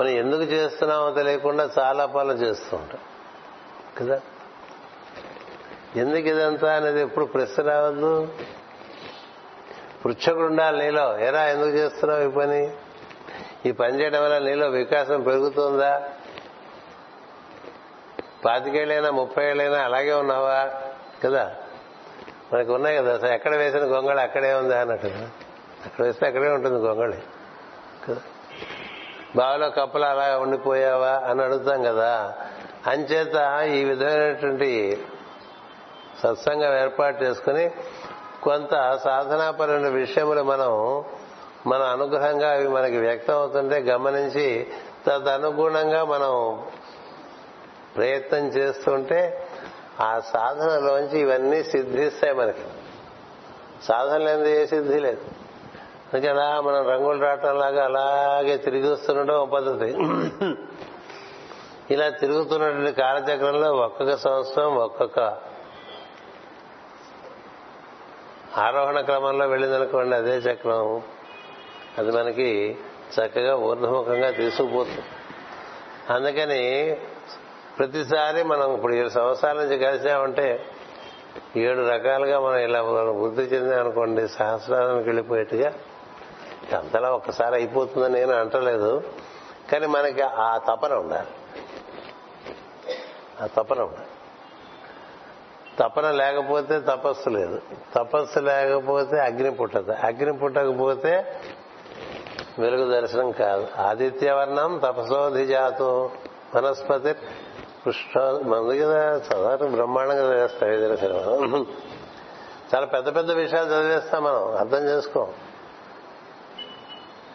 మనం ఎందుకు చేస్తున్నామో తెలియకుండా చాలా పనులు చేస్తూ ఉంటాం. కదా? ఎందుకు ఇదంతా అనేది ఎప్పుడు ప్రశ్న రావద్దు? పృచ్ఛకుడు ఉండాలి నీలో. ఎరా ఎందుకు చేస్తున్నావు ఈ పని? ఈ పని చేయడం వల్ల నీలో వికాసం పెరుగుతుందా? పాతికేళ్ళైనా ముప్పై ఏళ్ళైనా అలాగే ఉన్నావా? కదా? మనకు ఉన్నాయి కదా అసలు ఎక్కడ వేసిన గొంగళి అక్కడే ఉంది అన్నట్టు. అక్కడ వేస్తే అక్కడే ఉంటుంది గొంగళి. కదా బావిలో కప్పలు అలా ఉండిపోయావా అని అడుగుతాం కదా. అంచేత ఈ విధమైనటువంటి సత్సంగం ఏర్పాటు చేసుకుని కొంత సాధనాపరమైన విషయములు మనం మన అనుగ్రహంగా అవి మనకి వ్యక్తం అవుతుంటే గమనించి తదనుగుణంగా మనం ప్రయత్నం చేస్తుంటే ఆ సాధనలోంచి ఇవన్నీ సిద్ధిస్తాయి మనకి. సాధన లేనిది ఏ సిద్ధి లేదు. అందుకే అలా మనం రంగులు రావటం లాగా అలాగే తిరిగి వస్తుండడం ఒక పద్ధతి. ఇలా తిరుగుతున్నటువంటి కాలచక్రంలో ఒక్కొక్క సంవత్సరం ఒక్కొక్క ఆరోహణ క్రమంలో వెళ్ళిందనుకోండి అదే చక్రం. అది మనకి చక్కగా ఊర్ధముఖంగా తీసుకుపోతుంది. అందుకని ప్రతిసారి మనం ఇప్పుడు ఏడు సంవత్సరాల నుంచి కలిసామంటే ఏడు రకాలుగా మనం ఇలా వృద్ధి చెందామనుకోండి సహస్రానికి వెళ్ళిపోయేట్టుగా అంతలా ఒక్కసారి అయిపోతుందని నేను అంటలేదు. కానీ మనకి ఆ తపన ఉండాలి. ఆ తపన ఉండాలి. తపన లేకపోతే తపస్సు లేదు. తపస్సు లేకపోతే అగ్ని పుట్టదు. అగ్ని పుట్టకపోతే వెలుగు దర్శనం కాదు. ఆదిత్యవర్ణం తపసోధిజాతం. వనస్పతి పుష్ప మందు కదా సాధారణ బ్రహ్మాండంగా చదివేస్తాం ఏదైనా సినిమా. చాలా పెద్ద పెద్ద విషయాలు చదివేస్తాం మనం అర్థం చేసుకోం.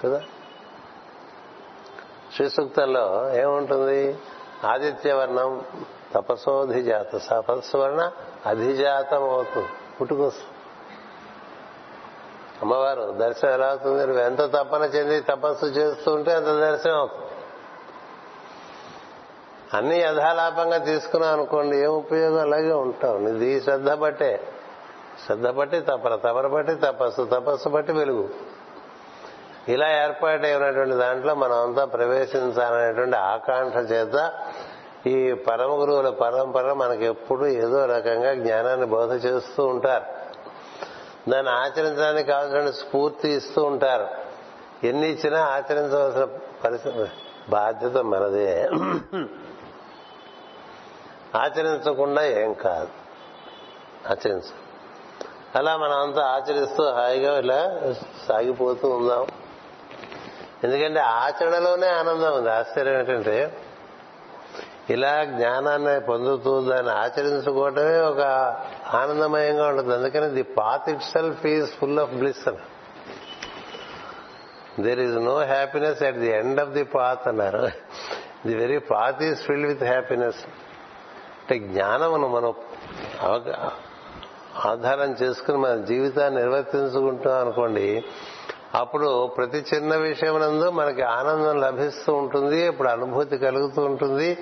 కదా? శ్రీ సూక్తంలో ఏముంటుంది? ఆదిత్యవర్ణం తపసోధిజాత తపస్సువర్ణ అధిజాతం అవుతుంది పుట్టుకొస్తుంది. అమ్మవారు దర్శనం ఎలా అవుతుంది? నువ్వు ఎంత తపన చెంది తపస్సు చేస్తూ ఉంటే అంత దర్శనం అవుతుంది. అన్ని యథాలాపంగా తీసుకున్నావు అనుకోండి ఏం ఉపయోగం? అలాగే ఉంటావు. ఇది శ్రద్ధ బట్టే శ్రద్ధ బట్టి తపన. తపన బట్టి తపస్సు. తపస్సు బట్టి వెలుగు. ఇలా ఏర్పాటైనటువంటి దాంట్లో మనం అంతా ప్రవేశించాలనేటువంటి ఆకాంక్ష చేత ఈ పరమ గురువుల పరంపర మనకి ఎప్పుడు ఏదో రకంగా జ్ఞానాన్ని బోధ చేస్తూ ఉంటారు. దాన్ని ఆచరించడానికి కావాల్సిన స్ఫూర్తి ఇస్తూ ఉంటారు. ఎన్ని ఇచ్చినా ఆచరించవలసిన పరిస్థితి బాధ్యత మనదే. ఆచరించకుండా ఏం కాదు. ఆచరించ. అలా మనం అంతా ఆచరిస్తూ హాయిగా ఇలా సాగిపోతూ ఉందాం ఎందుకంటే ఆచరణలోనే ఆనందం ఉంది. ఆశ్చర్యం ఏంటంటే ఇలా జ్ఞానాన్ని పొందుతూ దాన్ని ఆచరించుకోవటమే ఒక ఆనందమయంగా ఉంటుంది. అందుకని the path itself is full of bliss అని. There is no happiness at the end of the path అన్నారు. The very path is filled with happiness అంటే జ్ఞానమును మనం ఆధారం చేసుకుని మన జీవితాన్ని నిర్వర్తించుకుంటాం అనుకోండి అప్పుడు ప్రతి చిన్న విషయమునందు మనకి ఆనందం లభిస్తూ ఉంటుంది ఇప్పుడు అనుభూతి కలుగుతూ ఉంటుంది.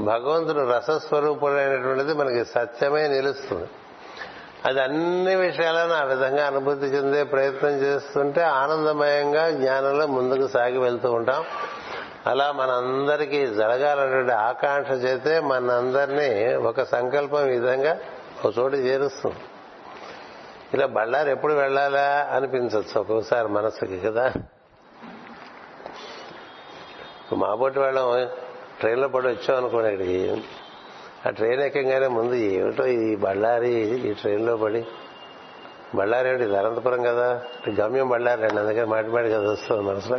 భగవంతుడు రసస్వరూపుడైనటువంటిది మనకి సత్యమే నిలుస్తుంది. అది అన్ని విషయాలను ఆ విధంగా అనుభూతి చెందే ప్రయత్నం చేస్తుంటే ఆనందమయంగా జ్ఞానంలో ముందుకు సాగి వెళ్తూ ఉంటాం. అలా మనందరికీ జరగాలన్నటువంటి ఆకాంక్ష చేతే మనందరినీ ఒక సంకల్పం విధంగా ఒక చోటు చేరుస్తుంది. ఇలా బళ్ళారు ఎప్పుడు వెళ్ళాలా అనిపించవచ్చు ఒక్కొక్కసారి మనసుకి కదా? మా బోటి వెళ్ళం ట్రైన్లో పడి వచ్చాం అనుకోండి ఇక్కడికి. ఆ ట్రైన్ ఎక్కగానే ముందు ఏమిటో ఈ బళ్ళారి ఈ ట్రైన్లో పడి. బళ్ళారి ఏమిటి ఇది అనంతపురం కదా? గమ్యం బళ్ళారి అండి అందుకని మాటి మాటి కదా వస్తుంది మనసులో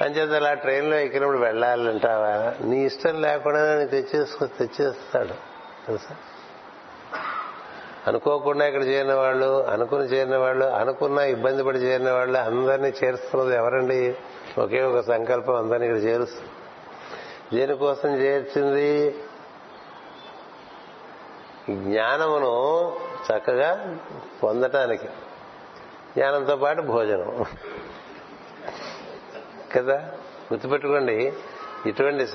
అంచేత అలా ట్రైన్లో ఎక్కినప్పుడు వెళ్ళాలంటావా? నీ ఇష్టం లేకుండా నేను తెచ్చేసుకో తెచ్చేస్తాడు. తెలుసా? అనుకోకుండా ఇక్కడ చేరిన వాళ్ళు అనుకుని చేరిన వాళ్ళు అనుకున్న ఇబ్బంది పడి చేరిన వాళ్ళు అందరినీ చేరుస్తున్నది ఎవరండి? ఒకే ఒక సంకల్పం అందరినీ ఇక్కడ చేరుస్తుంది. దేనికోసం చేర్చింది? జ్ఞానమును చక్కగా పొందటానికి. జ్ఞానంతో పాటు భోజనం. కదా? గుర్తుపెట్టుకోండి. ఇటువంటి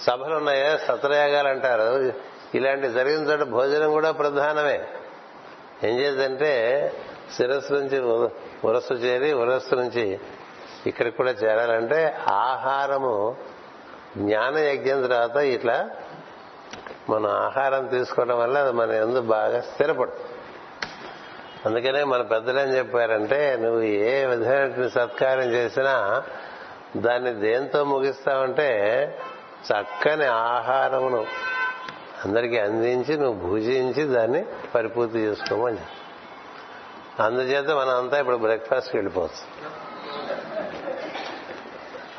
సభలు ఉన్నాయా సత్రయాగాలు అంటారు ఇలాంటి జరిగిన చోట భోజనం కూడా ప్రధానమే. ఏం చేద్దంటే శిరస్సు నుంచి ఉరస్సు చేరి ఉరస్సు నుంచి ఇక్కడికి కూడా చేరాలంటే ఆహారము జ్ఞాన యజ్ఞం తర్వాత ఇట్లా మనం ఆహారం తీసుకోవడం వల్ల అది మన ఎందు బాగా స్థిరపడుతుంది. అందుకనే మన పెద్దలు ఏం చెప్పారంటే నువ్వు ఏ విధమైన సత్కారం చేసినా దాన్ని దేంతో ముగిస్తావంటే చక్కని ఆహారమును అందరికీ అందించి నువ్వు భుజించి దాన్ని పరిపూర్తి చేసుకోమని అందుచేత మనం అంతా ఇప్పుడు బ్రేక్ఫాస్ట్కి వెళ్ళిపోవచ్చు.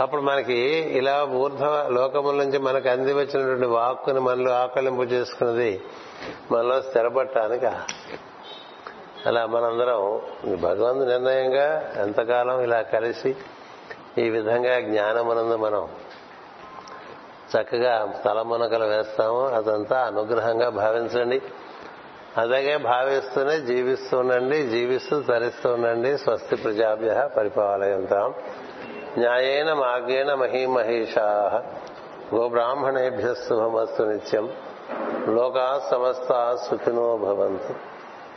అప్పుడు మనకి ఇలా ఊర్ధ లోకముల నుంచి మనకు అంది వచ్చినటువంటి వాక్కుని మనలో ఆకలింపు చేసుకున్నది మనలో స్థిరపడటానికి అలా మనందరం భగవంతు నిర్ణయంగా ఎంతకాలం ఇలా కలిసి ఈ విధంగా జ్ఞానమునందు మనం చక్కగా తలమునకలు వేస్తాము అదంతా అనుగ్రహంగా భావించండి. అలాగే భావిస్తూనే జీవిస్తూ ఉండండి జీవిస్తూ తరిస్తూ ఉండండి. స్వస్తి ప్రజాభ్య పరిపాలయంతాం. న్యాయేన మార్గేణ మహీమహేషా. గోబ్రాహ్మణేభ్య శుభమస్తు నిత్యం. లోకా సమస్త సుఖినో భవంతు.